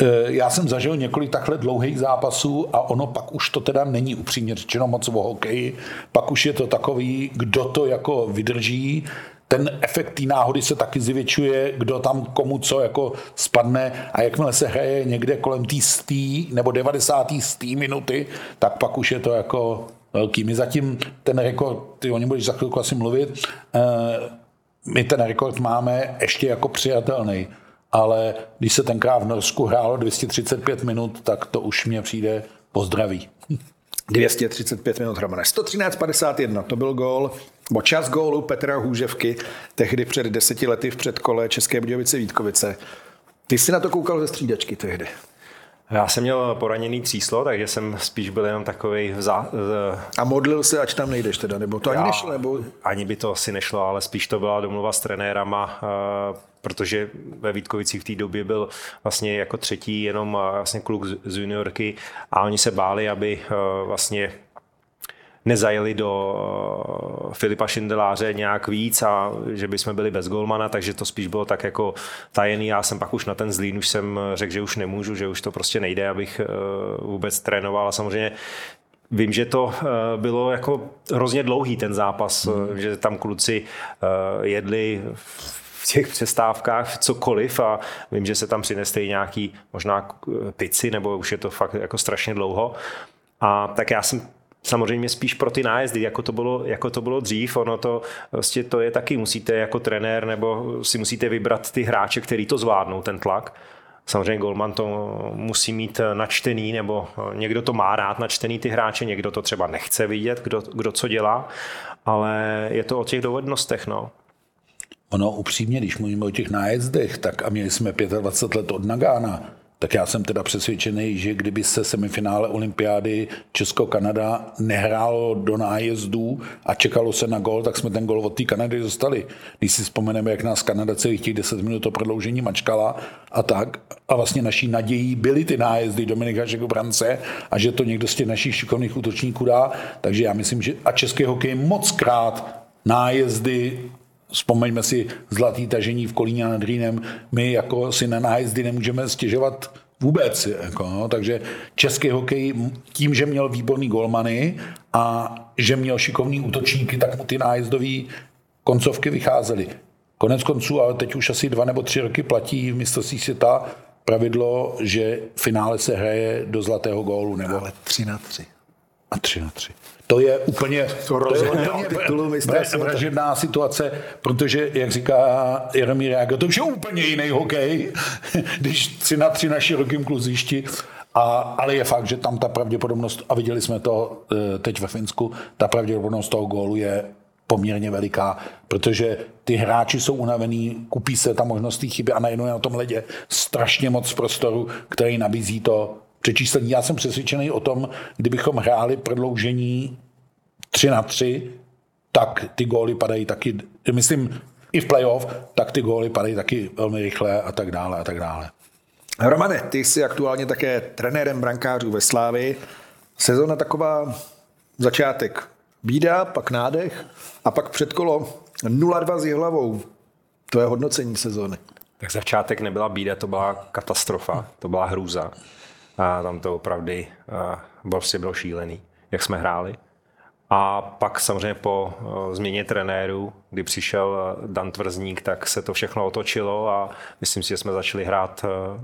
E, já jsem zažil několik takhle dlouhých zápasů a ono pak už to teda není upřímně řečeno moc o hokeji. Pak už je to takový, kdo to jako vydrží ten efekt té náhody se taky zvětšuje, kdo tam komu co jako spadne a jakmile se hraje někde kolem té stý nebo 90. stý minuty, tak pak už je to jako velký. My zatím ten rekord, ty o něm budeš za chvilku asi mluvit, eh, my ten rekord máme ještě jako přijatelný, ale když se tenkrát v Norsku hrálo 235 minut, tak to už mě přijde pozdraví. 235 minut Romane. 113.51, to byl gól, bo čas gólu Petra Hůževky, tehdy před deseti lety v předkole České Budějovice Vítkovice. Ty jsi na to koukal ze střídačky tehdy. Já jsem měl poraněný tříslo, takže jsem spíš byl jenom takový vzá... A modlil se, ať tam nejdeš teda, nebo to ani Já, nešlo? Nebo... Ani by to asi nešlo, ale spíš to byla domluva s trenérama, eh, protože ve Vítkovicích v té době byl vlastně jako třetí jenom eh, vlastně kluk z juniorky a oni se báli, aby eh, vlastně nezajeli do eh, Filipa Šindeláře nějak víc a že bychom byli bez golmana, takže to spíš bylo tak jako tajený. Já jsem pak už na ten Zlín už jsem řekl, že už nemůžu, že už to prostě nejde, abych vůbec trénoval a samozřejmě Vím, že to bylo jako hrozně dlouhý ten zápas, mm. že tam kluci jedli v těch přestávkách cokoliv a vím, že se tam přinesli nějaký možná pici, nebo už je to fakt jako strašně dlouho. A tak já jsem samozřejmě spíš pro ty nájezdy, jako to bylo, jako to bylo dřív. Ono to, vlastně to je taky, musíte jako trenér nebo si musíte vybrat ty hráče, který to zvládnou, ten tlak. Samozřejmě Golman to musí mít načtený, nebo někdo to má rád načtený ty hráče, někdo to třeba nechce vidět, kdo, kdo co dělá, ale je to o těch dovednostech. No. Ono upřímně, když mluvíme o těch nájezdech, tak a měli jsme 25 let od Nagána, tak já jsem teda přesvědčený, že kdyby se semifinále olympiády Česko-Kanada nehrálo do nájezdů a čekalo se na gol, tak jsme ten gol od té Kanady dostali. Když si vzpomeneme, jak nás Kanada celých těch 10 minut o prodloužení mačkala a tak. A vlastně naší nadějí byly ty nájezdy Dominika Žekobrance a že to někdo z těch našich šikovných útočníků dá. Takže já myslím, že a český hokej moc krát nájezdy Vzpomeňme si zlatý tažení v Kolíně nad Rýnem. My jako si na nájezdy nemůžeme stěžovat vůbec. Jako, no. Takže český hokej tím, že měl výborný golmany a že měl šikovný útočníky, tak mu ty nájezdové koncovky vycházely. Konec konců, ale teď už asi dva nebo tři roky platí v mistrovství světa pravidlo, že finále se hraje do zlatého gólu. Nebo... Ale tři na tři. A 3 na 3. To je úplně, To rozhodně o titulu mistra vražedná situace, protože, jak říká Jaromír Jágr, to už je úplně jiný hokej, když 3 na 3 na širokým kluzišti, a, ale je fakt, že tam ta pravděpodobnost, a viděli jsme to eh, teď ve Finsku, ta pravděpodobnost toho gólu je poměrně veliká, protože ty hráči jsou unavený, kupí se ta možnost té chyby a najednou je na tom ledě strašně moc prostoru, který nabízí to přečíslení. Já jsem přesvědčený o tom, kdybychom hráli prodloužení 3 na 3, tak ty góly padají taky, myslím, i v playoff, tak ty góly padají taky velmi rychle a tak dále a tak dále. Romane, ty jsi aktuálně také trenérem brankářů ve Slávi. Sezona taková začátek bída, pak nádech a pak předkolo 0-2 s Jihlavou. To je hodnocení sezony. Tak začátek nebyla bída, to byla katastrofa, to byla hrůza. A tam to opravdu prostě bylo šílený, jak jsme hráli. A pak samozřejmě po eh, změně trenéru, kdy přišel eh, Dan Tvrzník, tak se to všechno otočilo a myslím si, že jsme začali hrát eh,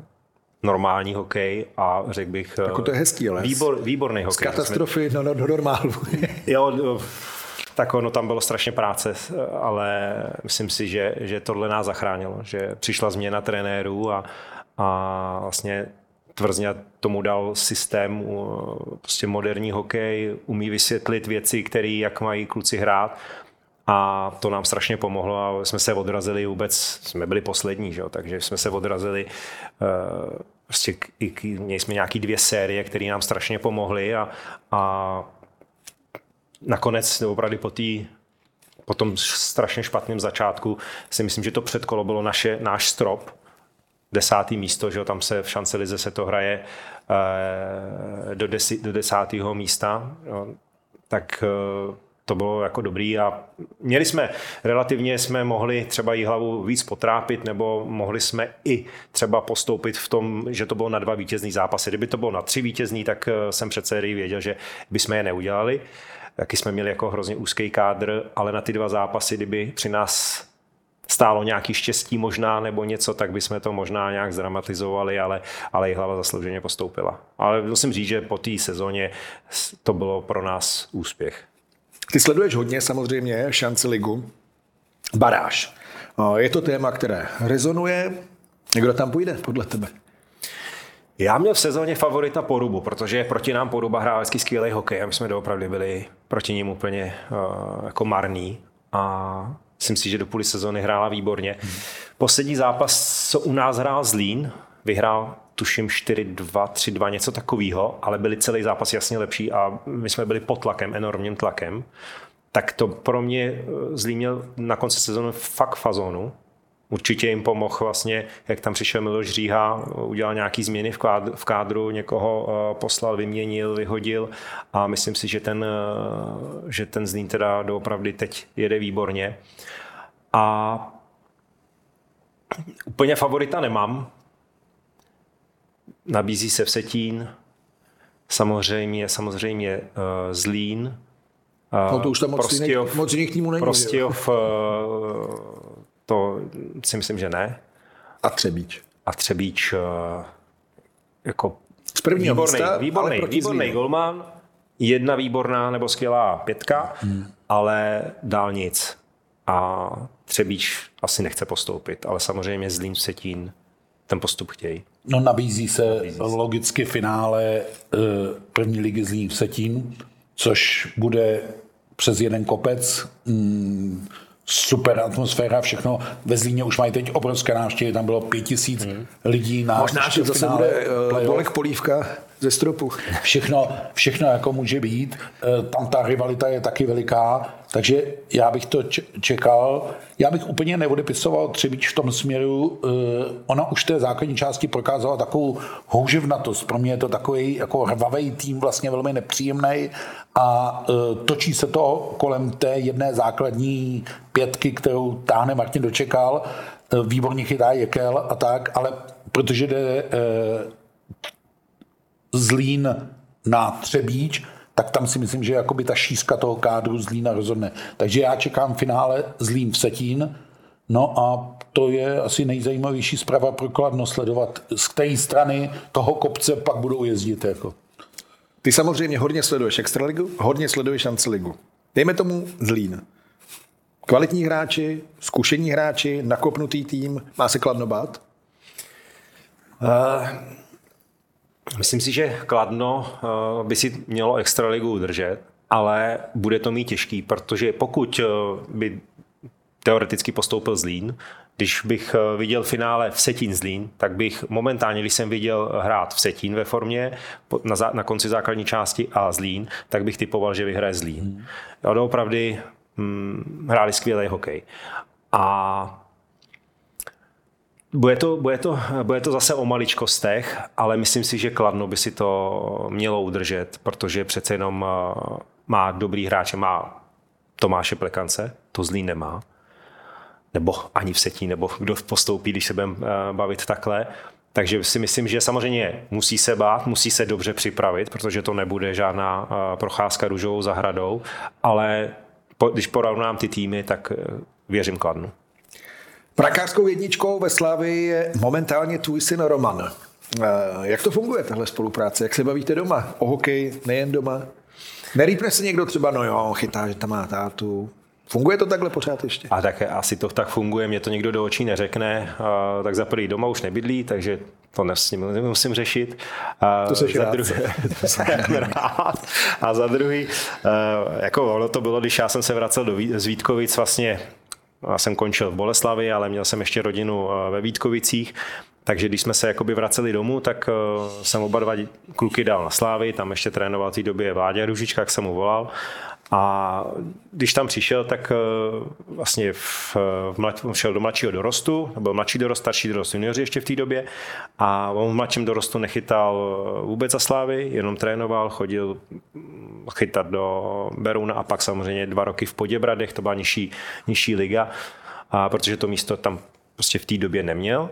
normální hokej a řekl bych... Jako to je hezký, ale Výbor, výborný Z hokej. jsme- katastrofy no, no, do normálu. Jo, jo, tak ono tam bylo strašně práce, ale myslím si, že, že tohle nás zachránilo, že přišla změna trenérů a, a vlastně Tvrzně tomu dal systém, u- prostě moderní hokej, umí vysvětlit věci, které jak mají kluci hrát. A to nám strašně pomohlo a jsme se odrazili vůbec, jsme byli poslední, že takže jsme se odrazili uh, prostě měli jsme nějaký dvě série, které nám strašně pomohly a, a nakonec opravdu po té po tom strašně špatném začátku si myslím, že to předkolo bylo naše, náš strop, desátý místo, že jo, tam se v šancelize se to hraje eh, do, desi, do desátého místa, jo, tak eh, to bylo jako dobrý a měli jsme, relativně jsme mohli třeba jí hlavu víc potrápit, nebo mohli jsme i třeba postoupit v tom, že to bylo na dva vítězný zápasy. Kdyby to bylo na tři vítězný, tak eh, jsem přece věděl, že bychom je neudělali. Taky jsme měli jako hrozně úzký kádr, ale na ty dva zápasy, kdyby při nás stálo nějaký štěstí možná nebo něco, tak bychom to možná nějak zdramatizovali, ale, ale i hlava zaslouženě postoupila. Ale musím říct, že po té sezóně to bylo pro nás úspěch. Ty sleduješ hodně samozřejmě šanci ligu. Baráž. Je to téma, které rezonuje. Kdo tam půjde podle tebe? Já měl v sezóně favorita Porubu, protože proti nám Poruba hrál vždycky skvělý hokej a my jsme doopravdy byli proti ním úplně uh, jako marný a myslím si, že do půli sezóny hrála výborně. Poslední zápas, co u nás hrál Zlín, vyhrál tuším 4-2, 3-2, něco takového, ale byli celý zápas jasně lepší a my jsme byli pod tlakem, enormním tlakem. Tak to pro mě eh, Zlín měl na konci sezóny fakt fazonu, Určitě jim pomohl vlastně, jak tam přišel Miloš Říha, udělal nějaký změny v kádru, v kádru někoho eh, poslal, vyměnil, vyhodil a myslím si, že ten, eh, že ten Zlín teda doopravdy teď jede výborně. A úplně favorita nemám. Nabízí se Vsetín, samozřejmě, samozřejmě uh, Zlín, No to už tam moc jiných- moc jiných týmů není? Prostějov, to si myslím, že ne. A Třebíč. A Třebíč uh, jako Z prvního výborný, místa, ale výborný, výborný Zlínu. golman, jedna výborná nebo skvělá pětka, hmm. ale dál nic. A Třebíč asi nechce postoupit, ale samozřejmě Zlín, Vsetín ten postup chtějí. No nabízí se logicky finále eh, první ligy Zlín Vsetín, což bude přes jeden kopec. Mm, super atmosféra, všechno. Ve Zlíně už mají teď obrovské návštěvy, tam bylo pět tisíc lidí na Možná, že zase bude uh, Polívka ze stropu. Všechno, všechno jako může být. Eh, Tam ta rivalita je taky veliká, takže já bych to čekal. Já bych úplně neodepisoval Třebíč v tom směru. eh, Ona už té základní části prokázala takovou houževnatost. Pro mě je to takový jako hrvavý tým, vlastně velmi nepříjemný a eh, točí se to kolem té jedné základní pětky, kterou táhne Martin Dočekal. Výborně chytá Jekel a tak, ale protože jde Zlín na Třebíč, tak tam si myslím, že jakoby ta šířka toho kádru Zlína rozhodne. Takže já čekám finále Zlín v Setín, no a to je asi nejzajímavější zpráva pro Kladno sledovat, z které strany toho kopce pak budou jezdit. Jako. Ty samozřejmě hodně sleduješ Extraligu, hodně sleduješ Ligu. Dejme tomu Zlín. Kvalitní hráči, zkušení hráči, nakopnutý tým, má se kladno bát? Uh, myslím si, že Kladno uh, by si mělo Extraligu udržet, ale bude to mít těžký, protože pokud uh, by teoreticky postoupil Zlín, když bych eh, viděl finále v Setín Zlín, tak bych momentálně, když jsem viděl hrát v Setín ve formě na, zá, na konci základní části a Zlín, tak bych typoval, že vyhraje Zlín. Hmm. Opravdu hm, hráli skvělý hokej. A bude to, bude, to, bude to zase o maličkostech, ale myslím si, že Kladno by si to mělo udržet, protože přece jenom eh, má dobrý hráče, má Tomáše Plekance, to Zlín nemá nebo ani v setí, nebo kdo postoupí, když se budeme eh, bavit takhle. Takže si myslím, že samozřejmě musí se bát, musí se dobře připravit, protože to nebude žádná eh, procházka růžovou zahradou, ale když porovnám ty týmy, tak věřím Kladnu. Prakářskou jedničkou ve Slavii je momentálně tvůj syn Roman. Jak to funguje, tahle spolupráce? Jak se bavíte doma? O hokej, nejen doma? Nerýpne se někdo třeba, no jo, chytá, že tam má tátu, Funguje to takhle pořád ještě? A tak asi to tak funguje, mě to nikdo do očí neřekne, a, tak za prvý doma už nebydlí, takže to nemusím řešit. A to se za rád. Druhý, to jsem rád. A za druhý, jako ono to bylo, když já jsem se vracel do, z Vítkovic vlastně já jsem končil v Boleslavi, ale měl jsem ještě rodinu ve Vítkovicích, takže když jsme se jakoby vraceli domů, tak jsem oba dva kluky dal na Slávy, tam ještě trénoval v té době Vláďa Ružička, jak jsem mu volal. A když tam přišel, tak eh, vlastně v, v mlad, šel do mladšího dorostu, byl mladší dorost, starší dorost, junioři ještě v té době a on v mladším dorostu nechytal eh, vůbec za slávy, jenom trénoval, chodil chytat do Beruna a pak samozřejmě dva roky v Poděbradech, to byla nižší, nižší liga, a protože to místo tam prostě v té době neměl.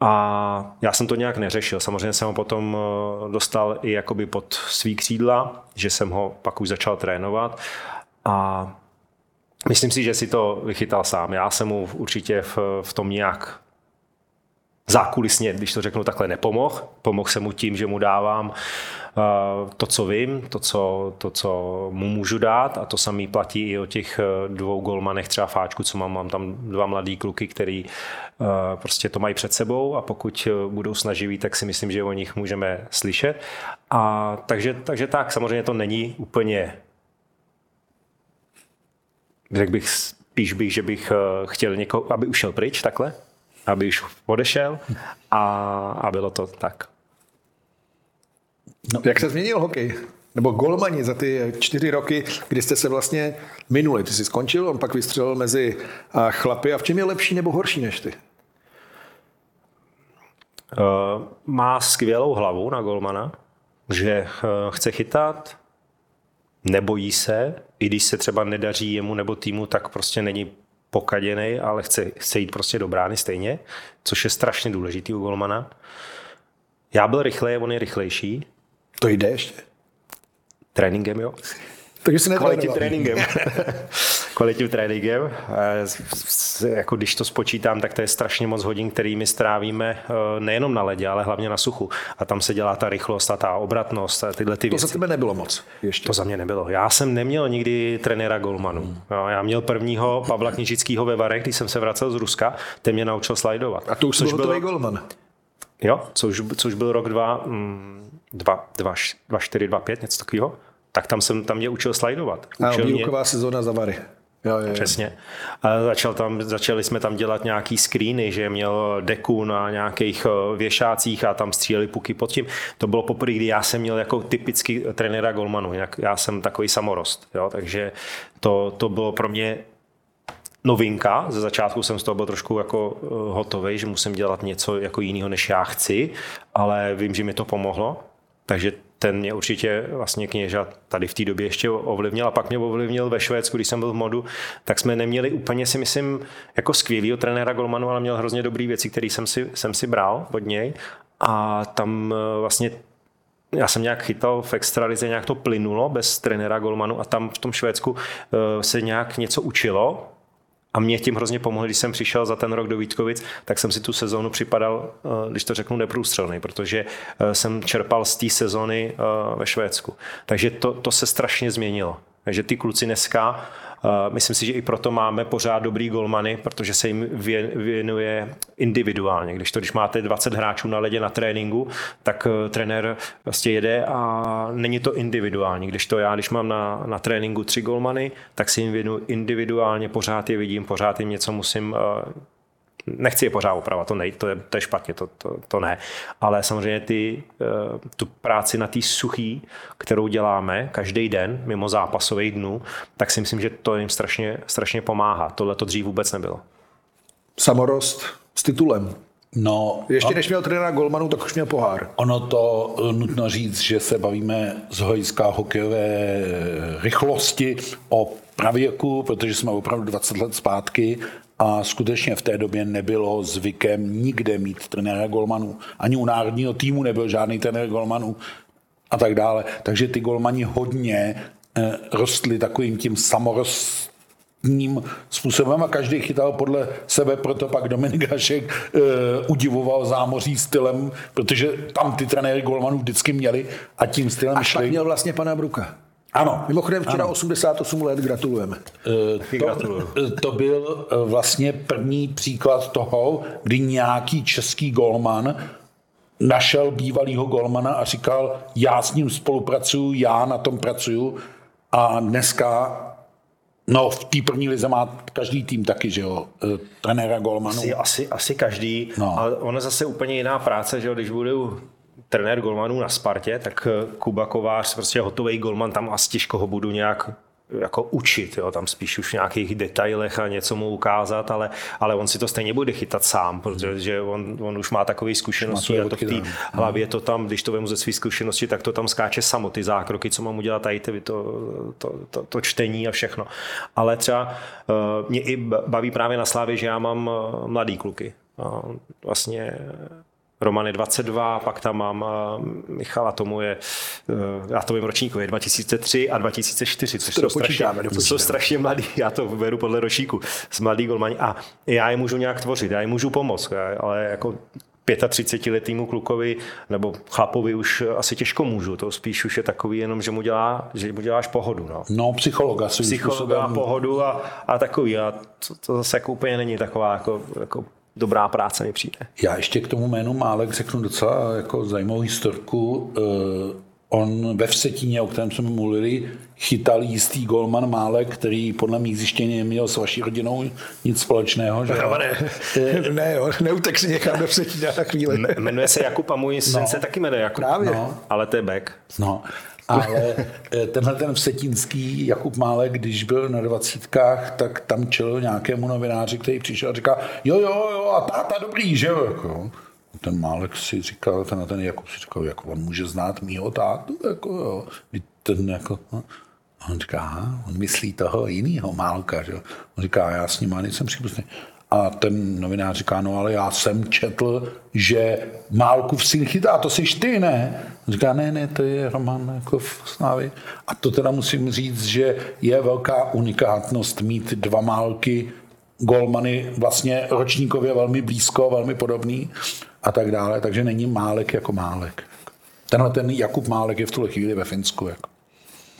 A já jsem to nějak neřešil. Samozřejmě jsem ho potom eh, dostal i jakoby pod svý křídla, že jsem ho pak už začal trénovat. A myslím si, že si to vychytal sám. Já jsem mu určitě v, v tom nějak zákulisně, když to řeknu takhle, nepomohl. Pomohl jsem mu tím, že mu dávám uh, to, co vím, to co, to, co mu můžu dát a to samý platí i o těch uh, dvou golmanech, třeba Fáčku, co mám, mám tam dva mladý kluky, který uh, prostě to mají před sebou a pokud budou snaživí, tak si myslím, že o nich můžeme slyšet. A takže, takže tak, samozřejmě to není úplně řekl bych spíš bych, že bych chtěl někoho, aby ušel pryč takhle, aby už odešel a, a bylo to tak. No. Jak se změnil hokej? Nebo golmani za ty čtyři roky, kdy jste se vlastně minuli. Ty jsi skončil, on pak vystřelil mezi chlapy. A v čem je lepší nebo horší než ty? Uh, má skvělou hlavu na golmana, že uh, chce chytat, nebojí se, i když se třeba nedaří jemu nebo týmu, tak prostě není pokaděný, ale chce, chce jít prostě do brány stejně, což je strašně důležitý u golmana. Já byl rychlej, on je rychlejší. To jde ještě? Tréninkem, jo. Takže si Kvalitním tréninkem. Kvalitním tréninkem. Jako když to spočítám, tak to je strašně moc hodin, kterými strávíme eh, nejenom na ledě, ale hlavně na suchu. A tam se dělá ta rychlost a ta obratnost a tyhle ty to věci. To za tebe nebylo moc ještě. To za mě nebylo. Já jsem neměl nikdy trenéra golmanu. Hmm. Já měl prvního Pavla Knižického ve Varech, když jsem se vracel z Ruska, ten mě naučil slajdovat. A to už byl hotový golman. Jo, což, což byl rok 2, 2, 2, 2, 4, 2, 5, něco takového tak tam jsem tam mě učil slajdovat. Učil a výuková mě... sezóna za Vary. Jo, jo, Přesně. A začal tam, začali jsme tam dělat nějaký screeny, že měl deku na nějakých eh, věšácích a tam stříleli puky pod tím. To bylo poprvé, kdy já jsem měl jako typický trenéra golmanu. Já jsem takový samorost. Jo? Takže to, to bylo pro mě novinka. Ze začátku jsem z toho byl trošku jako eh, hotový, že musím dělat něco jako jiného, než já chci, ale vím, že mi to pomohlo. Takže ten mě určitě vlastně kněža tady v té době ještě ovlivnil a pak mě ovlivnil ve Švédsku, když jsem byl v modu, tak jsme neměli úplně si myslím jako skvělého trenéra Golmanu, ale měl hrozně dobré věci, které jsem si, jsem si bral od něj. A tam eh, vlastně já jsem nějak chytal v extralize, nějak to plynulo bez trenéra Golmanu a tam v tom Švédsku eh, se nějak něco učilo A mě tím hrozně pomohlo, když jsem přišel za ten rok do Vítkovic, tak jsem si tu sezónu připadal, eh, když to řeknu, neprůstřelný, protože eh, jsem čerpal z té sezóny ve Švédsku. Takže to, to se strašně změnilo. Takže ty kluci dneska Myslím si, že i proto máme pořád dobrý golmany, protože se jim věnuje individuálně. Když to, když máte 20 hráčů na ledě na tréninku, tak eh, trenér vlastně jede a není to individuální. Když to já, když mám na, na tréninku tři golmany, tak si jim věnu individuálně, pořád je vidím, pořád jim něco musím eh, nechci je pořád opravovat, to, ne, to, je, to je špatně, to, to, to ne. Ale samozřejmě ty, eh, tu práci na té suchý, kterou děláme každý den, mimo zápasových dnů, tak si myslím, že to jim strašně, strašně pomáhá. Tohle to dřív vůbec nebylo. Samorost s titulem. No, Ještě než měl trenéra Golmanu, tak už měl pohár. Ono to eh, nutno říct, že se bavíme z hlediska hokejové rychlosti o pravěku, protože jsme opravdu 20 let zpátky a skutečně v té době nebylo zvykem nikde mít trenéra golmanů. Ani u národního týmu nebyl žádný trenér golmanů a tak dále. Takže ty golmani hodně eh, rostly takovým tím samorostním způsobem a každý chytal podle sebe, proto pak Dominik Hašek uh, udivoval zámoří stylem, protože tam ty trenéry golmanů vždycky měli a tím stylem a šli. měl vlastně pana Bruka. Ano. Mimochodem včera ano. 88 let, gratulujeme. Uh, to, eh, to byl uh, vlastně první příklad toho, kdy nějaký český golman našel bývalýho golmana a říkal, já s ním spolupracuju, já na tom pracuju a dneska No, v té první lize má každý tým taky, že jo, trenéra golmanu. Asi, asi, asi každý, no. ale ono zase úplně jiná práce, že jo, když budu trenér golmanů na Spartě, tak eh, Kuba Kovář, prostě hotový golman, tam asi těžko ho budu nějak jako učit, jo, tam spíš už v nějakých detailech a něco mu ukázat, ale, ale on si to stejně bude chytat sám, protože on, on už má takové zkušenosti a to v té hlavě to tam, když to vemu ze své zkušenosti, tak to tam skáče samo, ty zákroky, co mám udělat tady, ty, to, to, to, to, čtení a všechno. Ale třeba uh, mě i baví právě na Slávě, že já mám uh, mladý kluky. Uh, vlastně Roman je 22, pak tam mám Michala, tomu je, eh, já to vím ročníku, je 2003 a 2004, což jsou strašně, jsou strašně mladí, já to beru podle ročníku, s mladý golmani a já je můžu nějak tvořit, já je můžu pomoct, ale jako 35 letýmu klukovi nebo chlapovi už asi těžko můžu. To spíš už je takový jenom, že mu, dělá, že mu děláš pohodu. No. No, psychologa. Psychologa, a pohodu a, a takový. A to, to zase jako úplně není taková jako, jako dobrá práce mi přijde. Já ještě k tomu jménu Málek řeknu docela jako zajímavou historku. Eh, on ve Vsetíně, o kterém jsme mluvili, chytal jistý golman Málek, který podle mých zjištění neměl s vaší rodinou nic společného. Že? No, ne, ne, jo, neutek si někam do Vsetíně na chvíli. Jmenuje se Jakub a můj syn no, se taky jmenuje Jakub. Právě. No. Ale to je back. No. Ale eh, tenhle ten vsetínský Jakub Málek, když byl na dvacítkách, tak tam čel nějakému novináři, který přišel a říká, jo, jo, jo, a táta dobrý, že jo? Jako. Ten Málek si říkal, ten, ten Jakub si říkal, jako on může znát mýho tátu, jako jo. Ten jako, no. On říká, aha, on myslí toho jiného Málka, že jo. On říká, já s ním ani nejsem příbuzný. A ten novinář říká, no ale já jsem četl, že Málkův syn chytá, to jsi ty, ne? Říká, ne, ne, to je Roman jako v Slávi. A to teda musím říct, že je velká unikátnost mít dva Málky, golmany vlastně ročníkově velmi blízko, velmi podobný a tak dále, takže není Málek jako Málek. Tenhle ten Jakub Málek je v tuhle chvíli ve Finsku. Jako.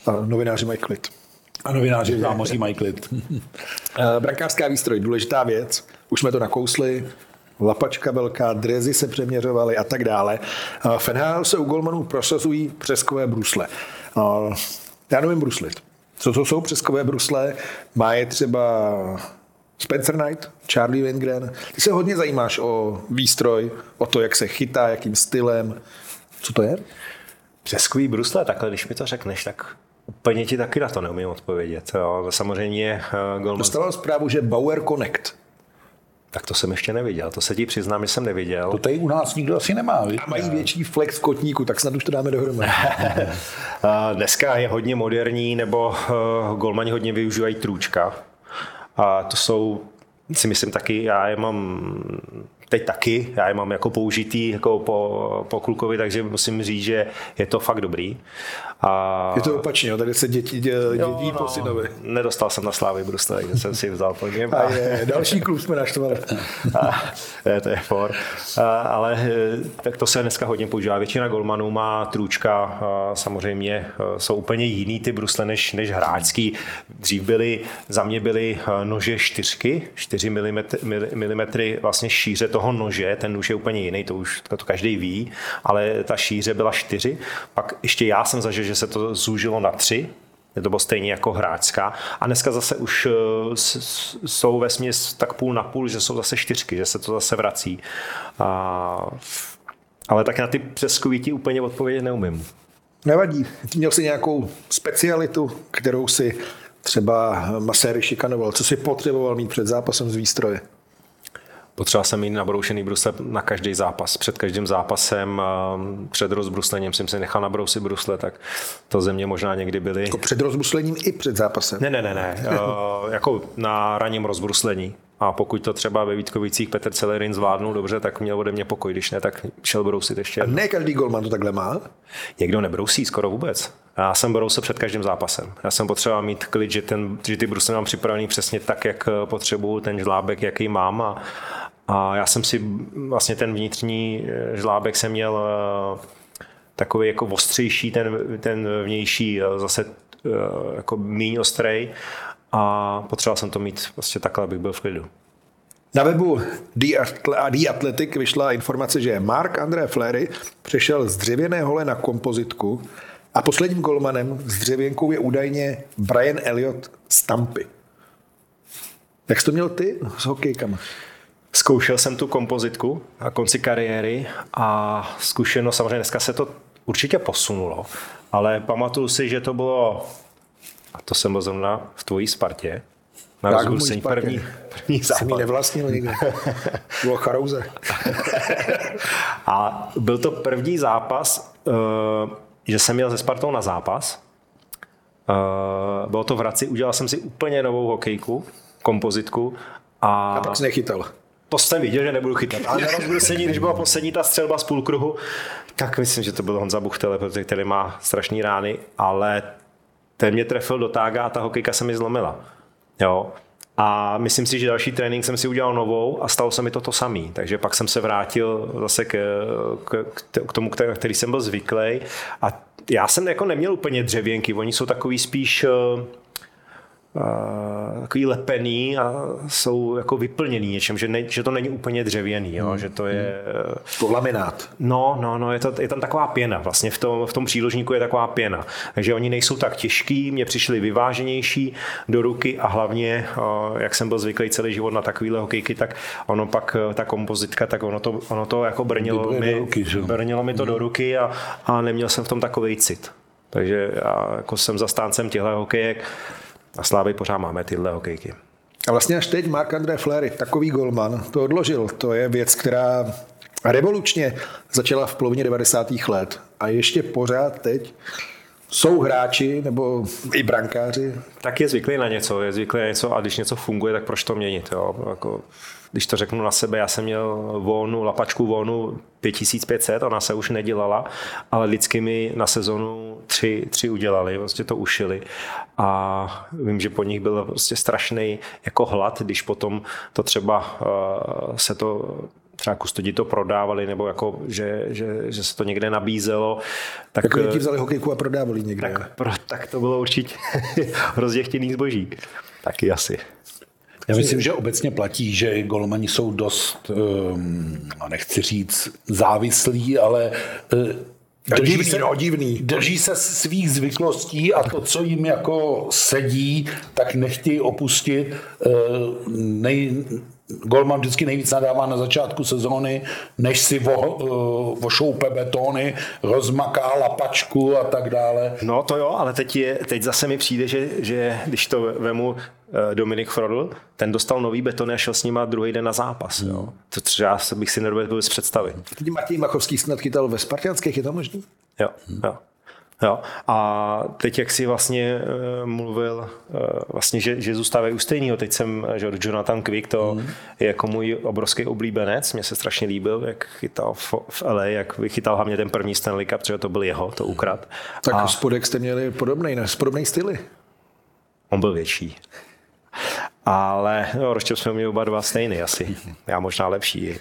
A novináři mají klid. A novináři v zámoří mají klid. Eh, brankářská výstroj, důležitá věc. Už jsme to nakousli. Lapačka velká, drezy se přeměřovaly a tak dále. V NHL se u golmanů prosazují přeskové brusle. Eh, já nevím bruslit. Co to jsou přeskové brusle? Má je třeba Spencer Knight, Charlie Lindgren. Ty se hodně zajímáš o výstroj, o to, jak se chytá, jakým stylem. Co to je? Přeskový brusle, takhle, když mi to řekneš, tak Úplně ti taky na to neumím odpovědět. Jo. Samozřejmě uh, Goldman... Dostal zprávu, že Bauer Connect. Tak to jsem ještě neviděl, to se ti přiznám, že jsem neviděl. To tady u nás nikdo asi nemá. A mají větší flex v kotníku, tak snad už to dáme dohromady. Dneska je hodně moderní, nebo uh, golmani hodně využívají trůčka. A to jsou si myslím taky, já je mám teď taky, já je mám jako použitý jako po, po klukovi, takže musím říct, že je to fakt dobrý. A... Je to opačně, tady se děti dědí jo, no, po synovi. Nedostal jsem na Slávy Brusle, takže jsem si vzal po něm. A je, další klub jsme naštvali. a, je, to je for. A, ale e, tak to se dneska hodně používá. Většina golmanů má trůčka, a samozřejmě e, jsou úplně jiný ty brusle než, než hráčský. Dřív byly, za mě byly e, nože čtyřky, 4 mm, mm vlastně šíře toho nože, ten nůž je úplně jiný, to už to každý ví, ale ta šíře byla 4. Pak ještě já jsem zažil, že se to zúžilo na tři, je to bylo stejně jako hráčská. A dneska zase už eh, jsou ve směs tak půl na půl, že jsou zase čtyřky, že se to zase vrací. A, ale tak na ty přeskovití úplně odpovědět neumím. Nevadí. Měl jsi nějakou specialitu, kterou si třeba maséry šikanoval? Co si potřeboval mít před zápasem z výstroje? Potřeboval jsem mít nabroušený brusle na každý zápas. Před každým zápasem, před rozbruslením jsem si nechal nabrousit brusle, tak to ze mě možná někdy byly. Jako před rozbruslením i před zápasem? Ne, ne, ne, ne. uh, jako na ranním rozbruslení. A pokud to třeba ve Vítkovicích Petr Celerin zvládnul dobře, tak měl ode mě pokoj, když ne, tak šel brousit ještě. A ne každý golman to takhle má? Někdo nebrousí skoro vůbec. Já jsem brousil před každým zápasem. Já jsem potřeboval mít klid, že, ten, že ty brusle mám připravený přesně tak, jak potřebuju, ten žlábek, jaký mám a, a já jsem si vlastně ten vnitřní eh, žlábek jsem měl eh, takový jako ostřejší, ten, ten vnější eh, zase jako míň ostrej a potřeboval jsem to mít vlastně takhle, abych byl v klidu. Na webu The Athletic vyšla informace, že Mark André Flery přešel z dřevěné hole na kompozitku a posledním golmanem s dřevěnkou je údajně Brian Elliott z Tampy. Jak jsi to měl ty s hokejkama? Zkoušel jsem tu kompozitku na konci kariéry a zkušenost, samozřejmě dneska se to určitě posunulo, ale pamatuju si, že to bylo, a to jsem byl zrovna v tvojí Spartě, na rozhusení první, první západ. Jsem ji nevlastnil nikdy. Bylo charouze. a byl to první zápas, uh, že jsem měl ze Spartou na zápas. Uh, bylo to v Hradci, udělal jsem si úplně novou hokejku, kompozitku. A, a pak jsi nechytal. To jsem viděl, že nebudu chytat. Ale na rozbrusení, když byla poslední ta střelba z půlkruhu, tak myslím, že to byl Honza Buchtele, protože který má strašné rány, ale ten mě trefil do tága a ta hokejka se mi zlomila. Jo. A myslím si, že další trénink jsem si udělal novou a stalo se mi to to samý. Takže pak jsem se vrátil zase k, k, k tomu, který jsem byl zvyklý. A já jsem jako neměl úplně dřevěnky, oni jsou takový spíš takový lepený a jsou jako vyplněný něčem, že, ne, že to není úplně dřevěný, jo, hmm. že to je... To laminát. No, no, no, je, to, je tam taková pěna, vlastně v tom, v tom příložníku je taková pěna, takže oni nejsou tak těžký, mě přišli vyváženější do ruky a hlavně, jak jsem byl zvyklý celý život na takovýhle hokejky, tak ono pak, ta kompozitka, tak ono to, ono to jako brnilo mi, ruky, brnilo mi to hmm. do ruky a, a neměl jsem v tom takový cit. Takže já jako jsem zastáncem těchto hokejek, a Slávy pořád máme tyhle hokejky. A vlastně až teď Mark André Flery, takový golman, to odložil. To je věc, která revolučně začala v polovině 90. let. A ještě pořád teď jsou hráči nebo i brankáři. Tak je zvyklý na něco, je zvyklý na něco a když něco funguje, tak proč to měnit? Jo? Jako, když to řeknu na sebe, já jsem měl volnu, lapačku volnu 5500, ona se už nedělala, ale vždycky mi na sezonu tři, tři udělali, vlastně to ušili a vím, že po nich byl prostě strašný jako hlad, když potom to třeba uh, se to třeba kustodi to prodávali, nebo jako, že, že, že se to někde nabízelo. Tak, jako ti vzali hokejku a prodávali někde. Tak, pro, tak to bylo určitě rozděchtěný zboží. Taky asi. Já myslím, že obecně platí, že golmani jsou dost, um, nechci říct závislí, ale uh, Drží divný, se, no, divný. drží se svých zvyklostí a to, co jim jako sedí, tak nechtějí opustit. Uh, nej, Golman vždycky nejvíc nadává na začátku sezóny, než si vo, uh, vošoupe betony, rozmaká lapačku a tak dále. No to jo, ale teď, je, teď zase mi přijde, že, že když to vemu eh, Dominik Frodl, ten dostal nový beton a šel s nima druhý den na zápas. Jo. To třeba bych si nedovedl vůbec představit. Teď Matěj Machovský snad chytal ve Spartianských, je to možný? Jo, hmm. jo. Jo. A teď, jak si vlastně uh, mluvil, uh, vlastně, že, že zůstávají u stejného. Teď jsem, že Jonathan Quick, to mm. je jako můj obrovský oblíbenec. Mně se strašně líbil, jak chytal v, v LA, jak vychytal hlavně ten první Stanley Cup, protože to byl jeho, to ukrad. Tak a... spodek jste měli podobný, ne? podobný styly. On byl větší. Ale no, Roštěv jsme měli oba dva stejný asi. Já možná lepší.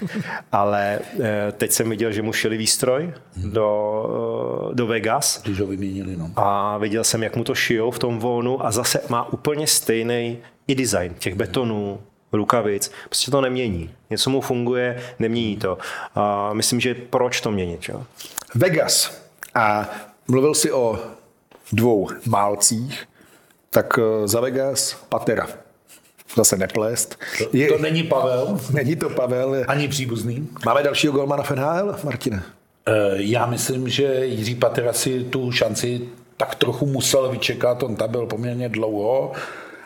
Ale eh, teď jsem viděl, že mu šili výstroj do, eh, do Vegas. Když ho vyměnili, no. A viděl jsem, jak mu to šijou v tom vonu a zase má úplně stejný i design těch betonů, rukavic. Prostě to nemění. Něco mu funguje, nemění to. A myslím, že proč to měnit? Jo? Vegas. A mluvil si o dvou málcích, tak eh, za Vegas Patera zase neplést. To, je, to není Pavel. Není to Pavel. Ani příbuzný. Máme dalšího golmana v NHL, Martine? Eh, já myslím, že Jiří Patera si tu šanci tak trochu musel vyčekat, on tam byl poměrně dlouho,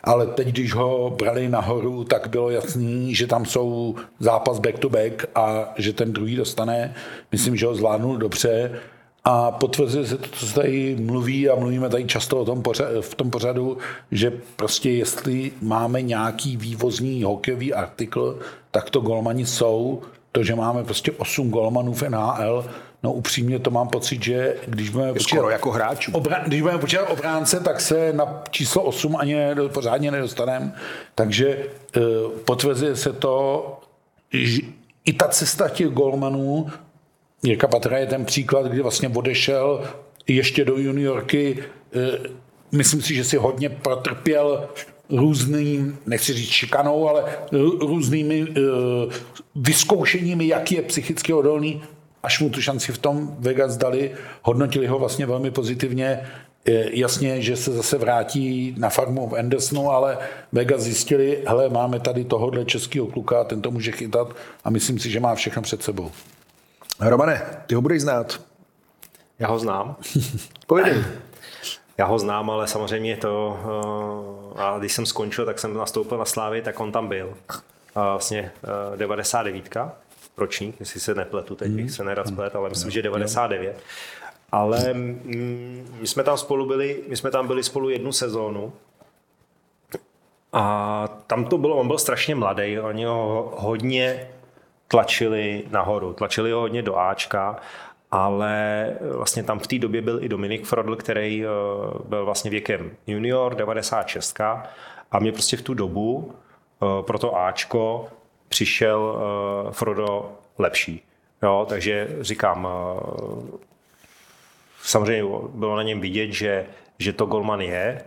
ale teď, když ho brali nahoru, tak bylo jasný, že tam jsou zápas back-to-back a že ten druhý dostane. Myslím, že ho zvládnul dobře a potvrzuje se to, co se tady mluví a mluvíme tady často o tom pořadu, v tom pořadu, že prostě jestli máme nějaký vývozní hokejový artikl, tak to golmani jsou. To, že máme prostě 8 golmanů v NHL, no upřímně to mám pocit, že když budeme počítat, jako hráčů. Obra, když budeme počítat obránce, tak se na číslo 8 ani pořádně nedostaneme. Takže uh, potvrzuje se to, že i ta cesta těch golmanů Jirka Patra je ten příklad, kdy vlastně odešel ještě do juniorky. Eh, myslím si, že si hodně protrpěl různým, nechci říct šikanou, ale různými eh, vyzkoušeními, jak je psychicky odolný, až mu tu šanci v tom Vegas dali, hodnotili ho vlastně velmi pozitivně. Jasně, že se zase vrátí na farmu v Andersonu, ale Vegas zjistili, hele, máme tady tohohle českého kluka, ten to může chytat a myslím si, že má všechno před sebou. Romane, ty ho budeš znát. Já ho znám. Pojedej. Já ho znám, ale samozřejmě to, eh, a když jsem skončil, tak jsem nastoupil na Slávy, tak on tam byl. Vlastně 99. Eh, ročník, jestli se nepletu, teď bych se nerad splet, ale myslím, že 99. Ale mm, my jsme tam spolu byli, my jsme tam byli spolu jednu sezónu a tam to bylo, on byl strašně mladý, oni ho hodně tlačili nahoru, tlačili ho hodně do Ačka, ale vlastně tam v té době byl i Dominik Frodl, který eh, byl vlastně věkem junior, 96 a mě prostě v tu dobu eh, pro to Ačko přišel eh, Frodo lepší. Jo, takže říkám, samozřejmě bylo na něm vidět, že, že to Golman je,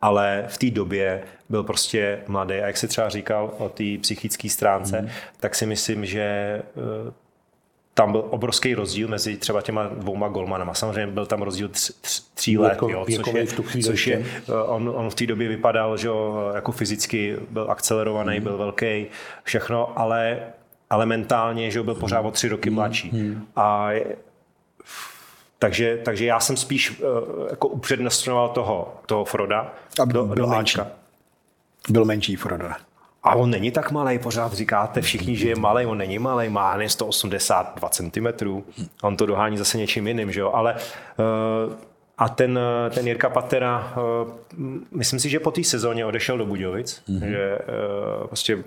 ale v té době byl prostě mladý. A jak si třeba říkal o té psychické stránce, mm. tak si myslím, že eh, tam byl obrovský rozdíl mezi třeba těma dvouma golmanama. Samozřejmě byl tam rozdíl tři, tří let, jako, jo, což, je, což je, eh, on, on v té době vypadal, že jako fyzicky byl akcelerovaný, mm. byl velký, všechno, ale ale mentálně, že byl pořád o tři roky mladší. Mm. A takže, takže já jsem spíš uh, jako upřednostňoval toho, toho Froda A do, byl do menší. Byl menší Froda. A on není tak malý, pořád říkáte všichni, že je malý, on není malý, má hned 182 cm. On to dohání zase něčím jiným, že jo? Ale uh, a ten, ten Jirka Patera, uh, myslím si, že po té sezóně odešel do Budějovic, mm-hmm. že uh, prostě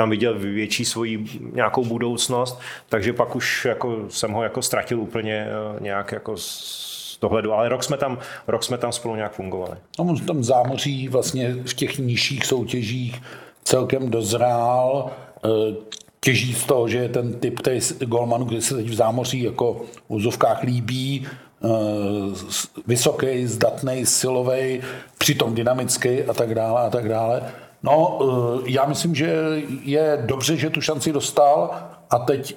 tam viděl větší svoji nějakou budoucnost, takže pak už jako jsem ho jako ztratil úplně eh, nějak jako z dohledu, ale rok jsme tam, rok jsme tam spolu nějak fungovali. No, on tam zámoří vlastně v těch nižších soutěžích celkem dozrál, eh, těží z toho, že je ten typ té golmanu, který se teď v zámoří jako v úzovkách líbí, eh, vysoký, zdatný, silový, přitom dynamický a tak dále a tak dále. No, eh, já myslím, že je dobře, že tu šanci dostal a teď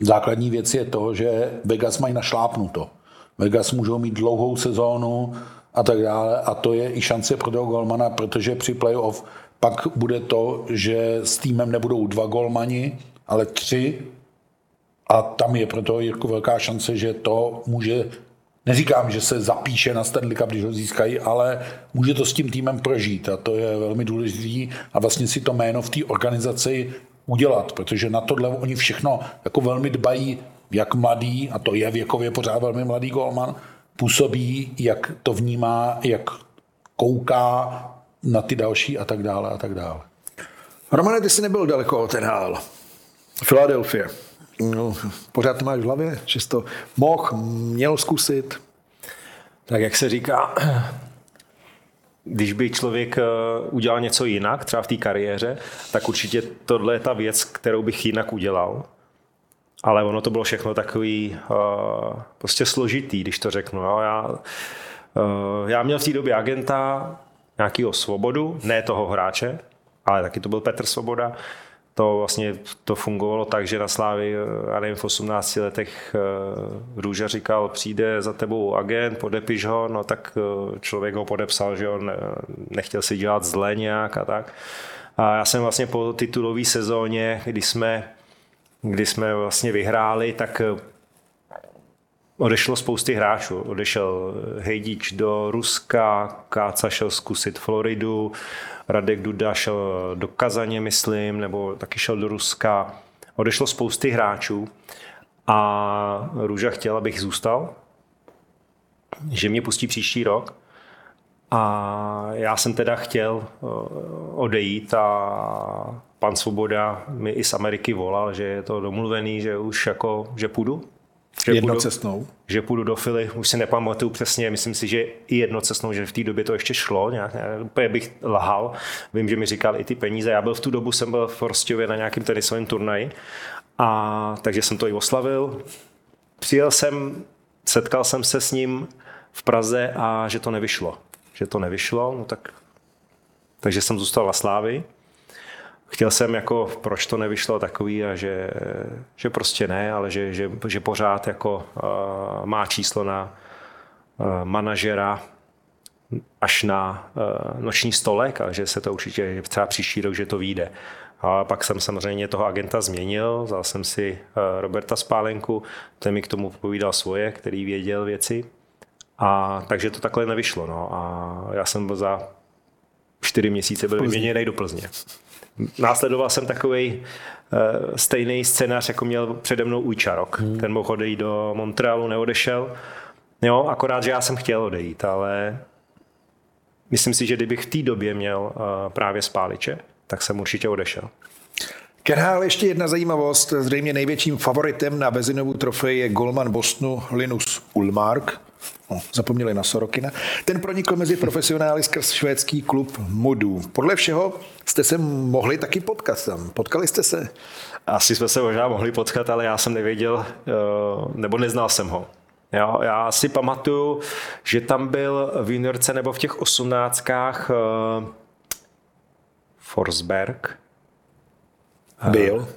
základní věc je to, že Vegas mají našlápnuto. Vegas můžou mít dlouhou sezónu a tak dále a to je i šance pro toho golmana, protože při playoff pak bude to, že s týmem nebudou dva golmani, ale tři a tam je pro toho Jirku velká šance, že to může Neříkám, že se zapíše na Stanley Cup, když ho získají, ale může to s tím týmem prožít a to je velmi důležité a vlastně si to jméno v té organizaci udělat, protože na tohle oni všechno jako velmi dbají, jak mladý, a to je věkově pořád velmi mladý golman, působí, jak to vnímá, jak kouká na ty další a tak dále a tak dále. Romane, ty jsi nebyl daleko od NHL. Philadelphia. No, pořád to máš v hlavě, že jsi to mohl, měl zkusit. Tak jak se říká, když by člověk eh, udělal něco jinak, třeba v té kariéře, tak určitě tohle je ta věc, kterou bych jinak udělal. Ale ono to bylo všechno takový uh, prostě složitý, když to řeknu. Jo. Já, uh, já měl v té době agenta nějakého svobodu, ne toho hráče, ale taky to byl Petr Svoboda, to vlastně to fungovalo tak, že na Slávy, já nevím, v 18 letech eh, Růža říkal, přijde za tebou agent, podepiš ho, no tak eh, člověk ho podepsal, že on nechtěl si dělat zle nějak a tak. A já jsem vlastně po titulové sezóně, kdy jsme, kdy jsme vlastně vyhráli, tak eh, odešlo spousty hráčů. Odešel Hejdič do Ruska, Káca šel zkusit Floridu, Radek Duda šel do Kazaně, myslím, nebo taky šel do Ruska. Odešlo spousty hráčů a Růža chtěl, abych zůstal, že mě pustí příští rok. A já jsem teda chtěl eh, odejít a pan Svoboda mi i z Ameriky volal, že je to domluvený, že už jako, že půjdu že jednocestnou? Půjdu, že půjdu do Fily, už si nepamatuju přesně, myslím si, že i jednocestnou, že v té době to ještě šlo, nějak, ne, úplně bych lahal. Vím, že mi říkal i ty peníze. Já byl v tu dobu, jsem byl v Rostově na nějakém tenisovém turnaji, a takže jsem to i oslavil. Přijel jsem, setkal jsem se s ním v Praze a že to nevyšlo. Že to nevyšlo, no tak takže jsem zůstal na Slávy chtěl jsem jako, proč to nevyšlo takový a že, že prostě ne, ale že, že, že pořád jako uh, má číslo na uh, manažera až na uh, noční stolek a že se to určitě třeba příští rok, že to vyjde. A pak jsem samozřejmě toho agenta změnil, vzal jsem si Roberta Spálenku, ten mi k tomu povídal svoje, který věděl věci. A takže to takhle nevyšlo. No. A já jsem byl za čtyři měsíce byl vyměněný do Plzně následoval jsem takový uh, eh, stejný scénář, jako měl přede mnou Ujčarok. Hmm. Ten mohl odejít do Montrealu, neodešel. Jo, akorát, že já jsem chtěl odejít, ale myslím si, že kdybych v té době měl uh, právě spáliče, tak jsem určitě odešel. Kerhál ještě jedna zajímavost. Zřejmě největším favoritem na Vezinovu trofej je golman Bostonu Linus Ulmark. No, zapomněli na Sorokina. Ten pronikl mezi profesionály skrz švédský klub Modů. Podle všeho jste se mohli taky potkat tam. Potkali jste se? Asi jsme se možná mohli potkat, ale já jsem nevěděl, eh, nebo neznal jsem ho. Jo, já si pamatuju, že tam byl v juniorce nebo v těch osmnáctkách uh, Forsberg. Byl.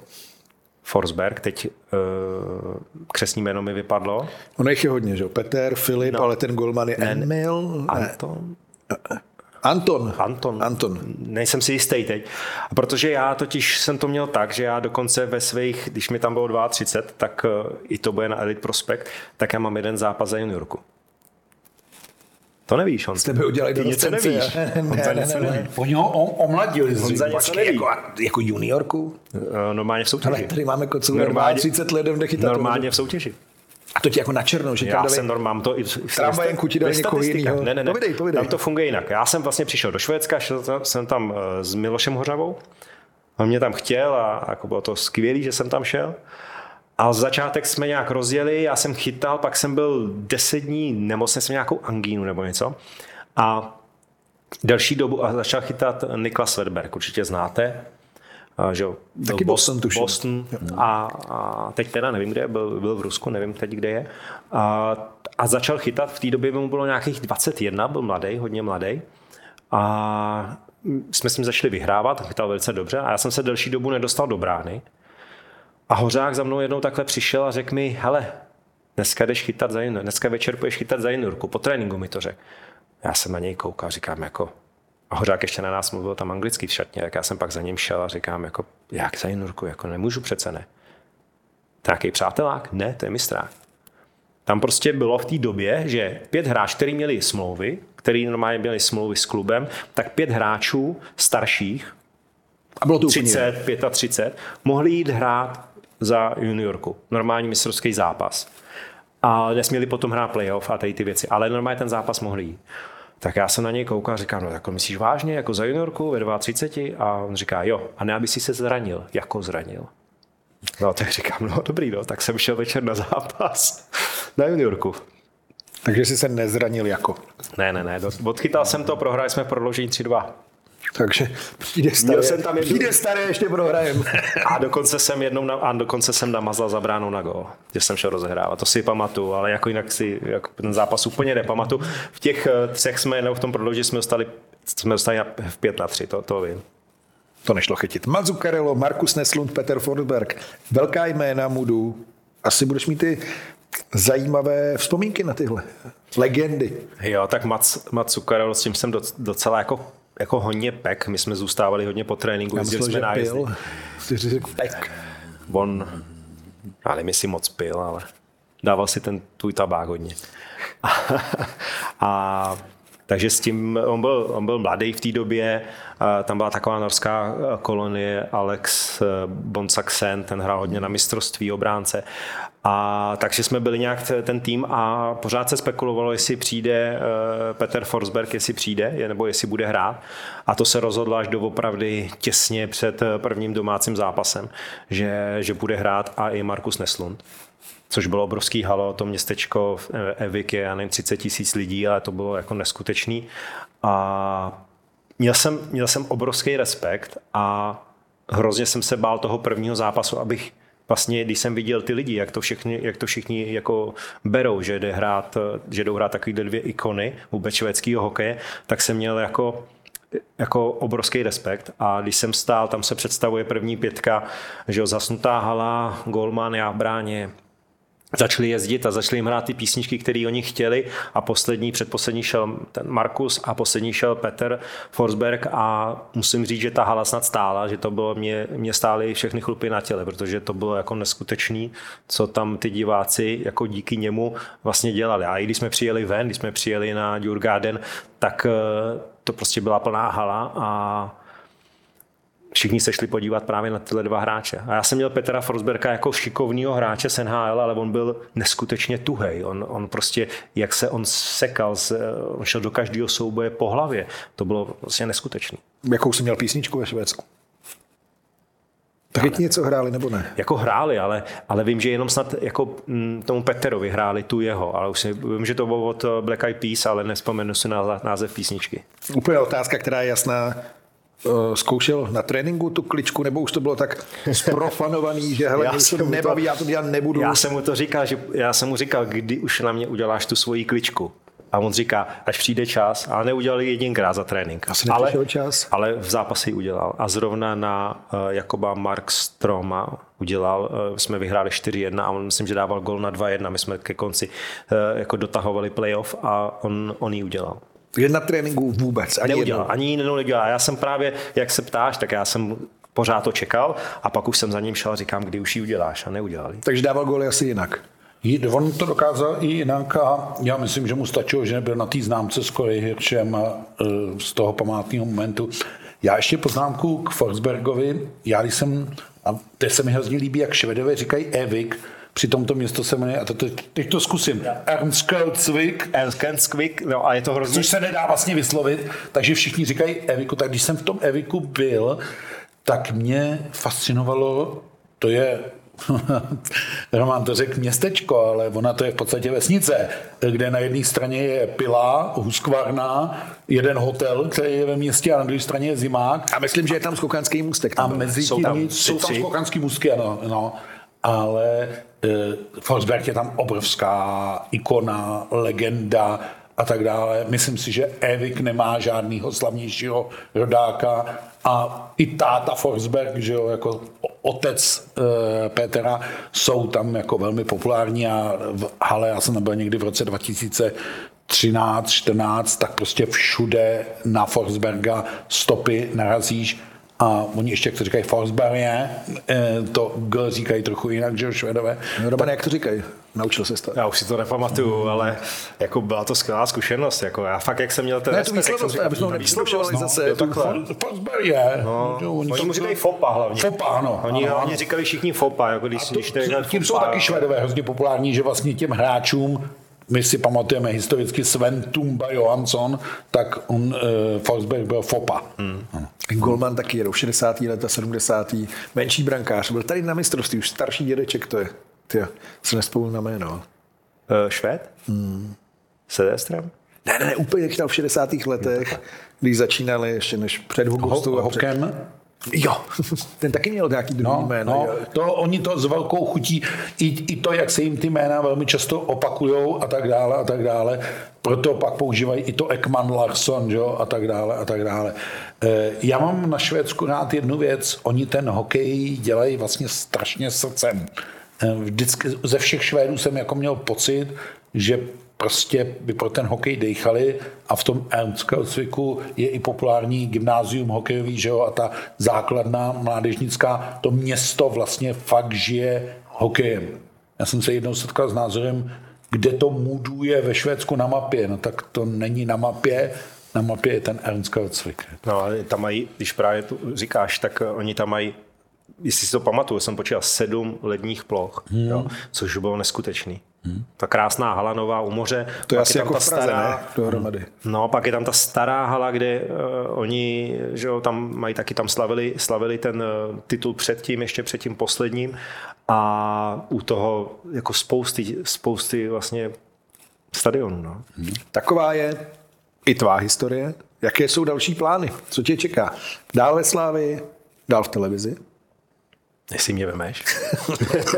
Forsberg, teď uh, křesní jméno mi vypadlo. Ono jich je hodně, že jo? Peter, Filip, no. ale ten golman je ne, Emil. Anton. Anton. Anton. Anton. Nejsem si jistý teď. Protože já totiž jsem to měl tak, že já dokonce ve svých, když mi tam bylo 32, tak uh, i to bude na Elite Prospect, tak já mám jeden zápas za juniorku. To nevíš, on. Jste by udělali do něco nevíš. Ne, ne, ne, ne, ne. Oni ho omladili. Honza něco neví. Jako, jako juniorku? Eh, normálně v soutěži. Ale tady máme kocu, normálně, 30 let jde chytat. Normálně v soutěži. A to ti jako na černo, že Já jsem normálně, mám to i v, tramvajenku ti dali někoho jiného. Ne, ne, ne. Povidej, povidej. Tam to funguje jinak. Já jsem vlastně přišel do Švédska, šel jsem tam eh, s Milošem Hořavou. On mě tam chtěl a jako bylo to skvělé, že jsem tam šel. A začátek jsme nějak rozjeli, já jsem chytal, pak jsem byl deset dní nemocný, jsem nějakou angínu nebo něco. A delší dobu a začal chytat Niklas Svedberg, určitě znáte. A, že Taky Boston, tuším. Boston a, a, teď teda nevím, kde byl, byl v Rusku, nevím teď, kde je. A, a začal chytat, v té době mu bylo nějakých 21, byl mladý, hodně mladý. A jsme s ním začali vyhrávat, chytal velice dobře a já jsem se delší dobu nedostal do brány. A Hořák za mnou jednou takhle přišel a řekl mi, hele, dneska jdeš chytat za jinurku, dneska večer půjdeš chytat za jinurku, po tréninku mi to řekl. Já jsem na něj koukal, říkám jako, a Hořák ještě na nás mluvil tam anglicky v šatně, jak já jsem pak za ním šel a říkám jako, jak za jinurku, jako nemůžu přece ne. Nějaký přátelák? Ne, to je mistrák. Tam prostě bylo v té době, že pět hráčů, který měli smlouvy, který normálně měli smlouvy s klubem, tak pět hráčů starších, a bylo to 30, 35, mohli jít hrát za juniorku. Normální mistrovský zápas. a nesměli potom hrát playoff a tady ty věci, ale normálně ten zápas mohli jít. Tak já jsem na něj koukal a říkám, no jako myslíš vážně, jako za juniorku ve 32? A on říká, jo, a ne, aby si se zranil. Jako zranil? No tak říkám, no dobrý, no, tak jsem šel večer na zápas na juniorku. Takže jsi se nezranil jako. Ne, ne, ne, odchytal jsem to, prohráli jsme prodloužení 3-2. Takže přijde staré, jsem tam jednu... přijde staré ještě prohrajem. A dokonce jsem jednou na, a dokonce jsem namazal za bránu na gol, že jsem šel rozehrávat. To si pamatuju, ale jako jinak si jako ten zápas úplně nepamatuju. V těch eh, třech jsme jenom v tom prodloužení jsme dostali, jsme dostali v 5 na 3, to, to vím. To nešlo chytit. Mazzuccarello, Markus Neslund, Peter Forsberg. Velká jména Mudu. Asi budeš mít ty zajímavé vzpomínky na tyhle legendy. Jo, tak Mats, Mats Zuccarello, s tím jsem docela jako jako hodně pek, my jsme zůstávali hodně po tréninku, Já myslel, jsme na pil. Jsi řekl pek. On, já nevím, jestli moc pil, ale dával si ten tvůj tabák hodně. a, a takže s tím, on byl, on byl mladý v té době, tam byla taková norská kolonie Alex Bonsaksen, ten hrál hodně na mistrovství obránce a takže jsme byli nějak ten tým a pořád se spekulovalo, jestli přijde eh, Peter Forsberg, jestli přijde, nebo jestli bude hrát. A to se rozhodlo až doopravdy těsně před eh, prvním domácím zápasem, že, že bude hrát a i Markus Neslund což bylo obrovský halo, to městečko eh, Evik je, já nevím, 30 tisíc lidí, ale to bylo jako neskutečný. A měl jsem, měl jsem obrovský respekt a hrozně jsem se bál toho prvního zápasu, abych vlastně, když jsem viděl ty lidi, jak to všichni, jak to všichni jako berou, že, jde hrát, že jdou hrát takový dvě ikony vůbec švédského hokeje, tak jsem měl jako jako obrovský respekt a když jsem stál, tam se představuje první pětka, že jo, zasnutá hala, golman, já v bráně, začali jezdit a začali jim hrát ty písničky, které oni chtěli a poslední, předposlední šel ten Markus a poslední šel Peter Forsberg a musím říct, že ta hala snad stála, že to bylo, mě, mě stály všechny chlupy na těle, protože to bylo jako neskutečný, co tam ty diváci jako díky němu vlastně dělali. A i když jsme přijeli ven, když jsme přijeli na Djurgarden, tak eh, to prostě byla plná hala a všichni se šli podívat právě na tyhle dva hráče. A já jsem měl Petra Forsberga jako šikovného hráče z NHL, ale on byl neskutečně tuhej. On, on prostě, jak se on sekal, on šel do každého souboje po hlavě. To bylo vlastně neskutečné. Jakou jsi měl písničku ve Švédsku? Taky ti něco hráli nebo ne? Jako hráli, ale, ale vím, že jenom snad jako m, mm, tomu Peterovi hráli tu jeho, ale už si, vím, že to bylo od Black Eyed Peas, ale nespomenu si na název písničky. Úplně otázka, která je jasná. Eh, zkoušel na tréninku tu kličku, nebo už to bylo tak sprofanovaný, že hele, já to nebaví, to, já to dělat nebudu. Já jsem mu to říkal, že já jsem mu říkal, kdy už na mě uděláš tu svoji kličku. A on říká, až přijde čas, a neudělali jedinkrát za trénink. Asi ale, čas. Ale v zápase ji udělal. A zrovna na uh, Jakoba Stroma udělal, uh, jsme vyhráli 4-1 a on myslím, že dával gol na 2-1. My jsme ke konci uh, jako dotahovali playoff a on, on ji udělal. Je na tréninku vůbec? Ani neudělal, jednou. ani jednou nedělal. Já jsem právě, jak se ptáš, tak já jsem pořád to čekal a pak už jsem za ním šel a říkám, kdy už ji uděláš a neudělal. Takže dával góly asi jinak. On to dokázal i jinak a já myslím, že mu stačilo, že nebyl na té známce s a e, z toho památného momentu. Já ještě poznámku k Forsbergovi. Já když jsem, a teď se mi hrozně líbí, jak švedové říkají Evik, při tomto město se jmenuje, a to, teď, teď to zkusím, Ernsköldsvik. Ernsköldsvik, no a je to hrozně... Což se nedá vlastně vyslovit, takže všichni říkají Eviku, tak když jsem v tom Eviku byl, tak mě fascinovalo, to je Roman to řekl městečko, ale ona to je v podstatě vesnice, kde na jedné straně je pila, huskvarna, jeden hotel, který je ve městě a na druhé straně je zimák. A myslím, že je tam skokanský můstek. Tam a mezi jsou tam, jsou tam skokanský můstky, ano. No ale e, Forsberg je tam obrovská ikona, legenda a tak dále. Myslím si, že Evik nemá žádného slavnějšího rodáka a i táta Forsberg, že jo, jako otec e, Petra, jsou tam jako velmi populární a v hale, já jsem tam byl někdy v roce 2000 13, 14, tak prostě všude na Forsberga stopy narazíš a oni ještě, jak to říkají, je, eh, to G říkají trochu jinak, že jo, švedové. No, Roman, jak to říkají? Naučil se to? Já už si to nepamatuju, ale jako byla to skvělá zkušenost. Jako já fakt, jak jsem měl ten Ne, tu výslednost, aby jsme nepřišlovali zase. jo, takhle. Je. No, Jo, oni to- mu říkají FOPA hlavně. Fopa, ano. Oni, ano, ano. oni říkali všichni FOPA, jako když, To- když to je tím jsou taky švedové hrozně populární, že vlastně těm hráčům my si pamatujeme historicky Sven Tumba Johansson, tak on, e, Forsberg byl Fopa. Hmm. Golman taky jedou, 60. leta, 70. Menší brankář, byl tady na mistrovství, už starší dědeček to je. Ty, se nespomínám na jméno. Uh, Švéd? Hmm. Sedestrem? Ne, ne, ne, úplně chytal v 60. letech, když začínali ještě než před Hugostou. Ho, a před... Jo, ten taky měl nějaký druhý No, jméno. no, jo. to, oni to s velkou chutí, i, i to, jak se jim ty jména velmi často opakujou a tak dále a tak dále, proto pak používají i to Ekman Larsson, že jo, a tak dále a tak dále. Eh, Já mám na Švédsku rád jednu věc, oni ten hokej dělají vlastně strašně srdcem. Eh, Vždycky ze všech Švédů jsem jako měl pocit, že prostě by pro ten hokej dejchali a v tom Ernstkalcviku je i populární gymnázium hokejový, že jo, a ta základná mládežnická, to město vlastně fakt žije hokejem. Já jsem se jednou setkal s názorem, kde to muduje ve Švédsku na mapě, no tak to není na mapě, na mapě je ten Ernstkalcvik. No, ale tam mají, když právě tu říkáš, tak eh, oni tam mají, jestli si to pamatuju, jsem počítal sedm ledních ploch, hmm. jo, což bylo neskutečný. Hmm. Ta krásná hala nová u moře. To je asi tam jako ta v Praze, stará- ne? Dohromady. No, pak je tam ta stará hala, kde uh, oni, že jo, tam mají taky tam slavili, slavili ten uh, titul předtím, ještě před tím posledním a u toho jako spousty, spousty vlastně stadionů, no. Taková je i tvá historie. Jaké jsou další plány? Co tě čeká? Dál ve Slávii, dál v televizi? Jestli mě vemeš.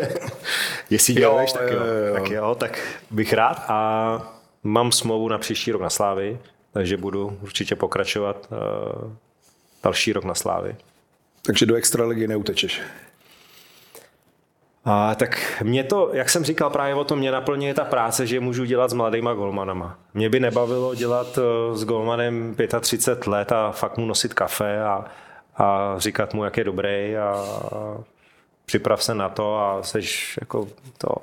Jestli mě Jo, vemeš, tak jo, jo, jo. Tak jo, tak bych rád a mám smlouvu na příští rok na Slávy, takže budu určitě pokračovat uh, další rok na Slávy. Takže do extraligy neutečeš. A tak mě to, jak jsem říkal právě o tom, mě naplňuje ta práce, že můžu dělat s mladýma golmanama. Mě by nebavilo dělat eh, s golmanem 35 let a fakt mu nosit kafe a, a říkat mu, jak je dobrý a připrav se na to a seš jako to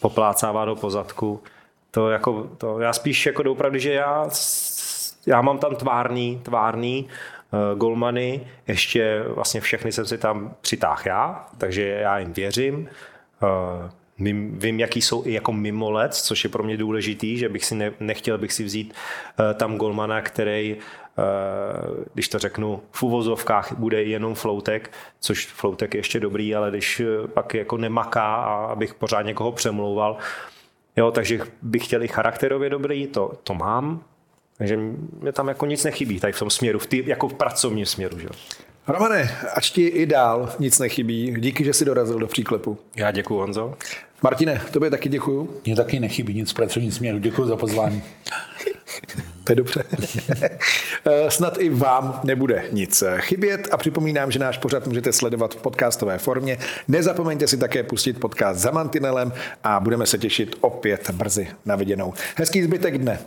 poplácává do pozadku. To jako, to, já spíš jako doopravdy, že já, já mám tam tvárný, tvárný uh, golmany, ještě vlastně všechny jsem si tam přitáhl já, takže já jim věřím. Uh, vím, vím, jaký jsou i jako mimolec, což je pro mě důležitý, že bych si ne, nechtěl bych si vzít uh, tam golmana, který když to řeknu, v uvozovkách bude jenom floutek, což floutek je ještě dobrý, ale když uh, pak jako nemaká a abych pořád někoho přemlouval, jo, takže bych chtěl i charakterově dobrý, to, to mám, takže mě tam jako nic nechybí tady v tom směru, v tý, jako v pracovním směru. Že? jo. Romane, ač ti i dál nic nechybí, díky, že jsi dorazil do příklepu. Já děkuji, Honzo. Martine, tobě taky děkuju. Mně taky nechybí nic v pracovním směru. Děkuji za pozvání. To je dobře. Eh, Snad i vám nebude nic chybět a připomínám, že náš pořad můžete sledovat v podcastové formě. Nezapomeňte si také pustit podcast za Mantinelem a budeme se těšit opět brzy na viděnou. Hezký zbytek dne.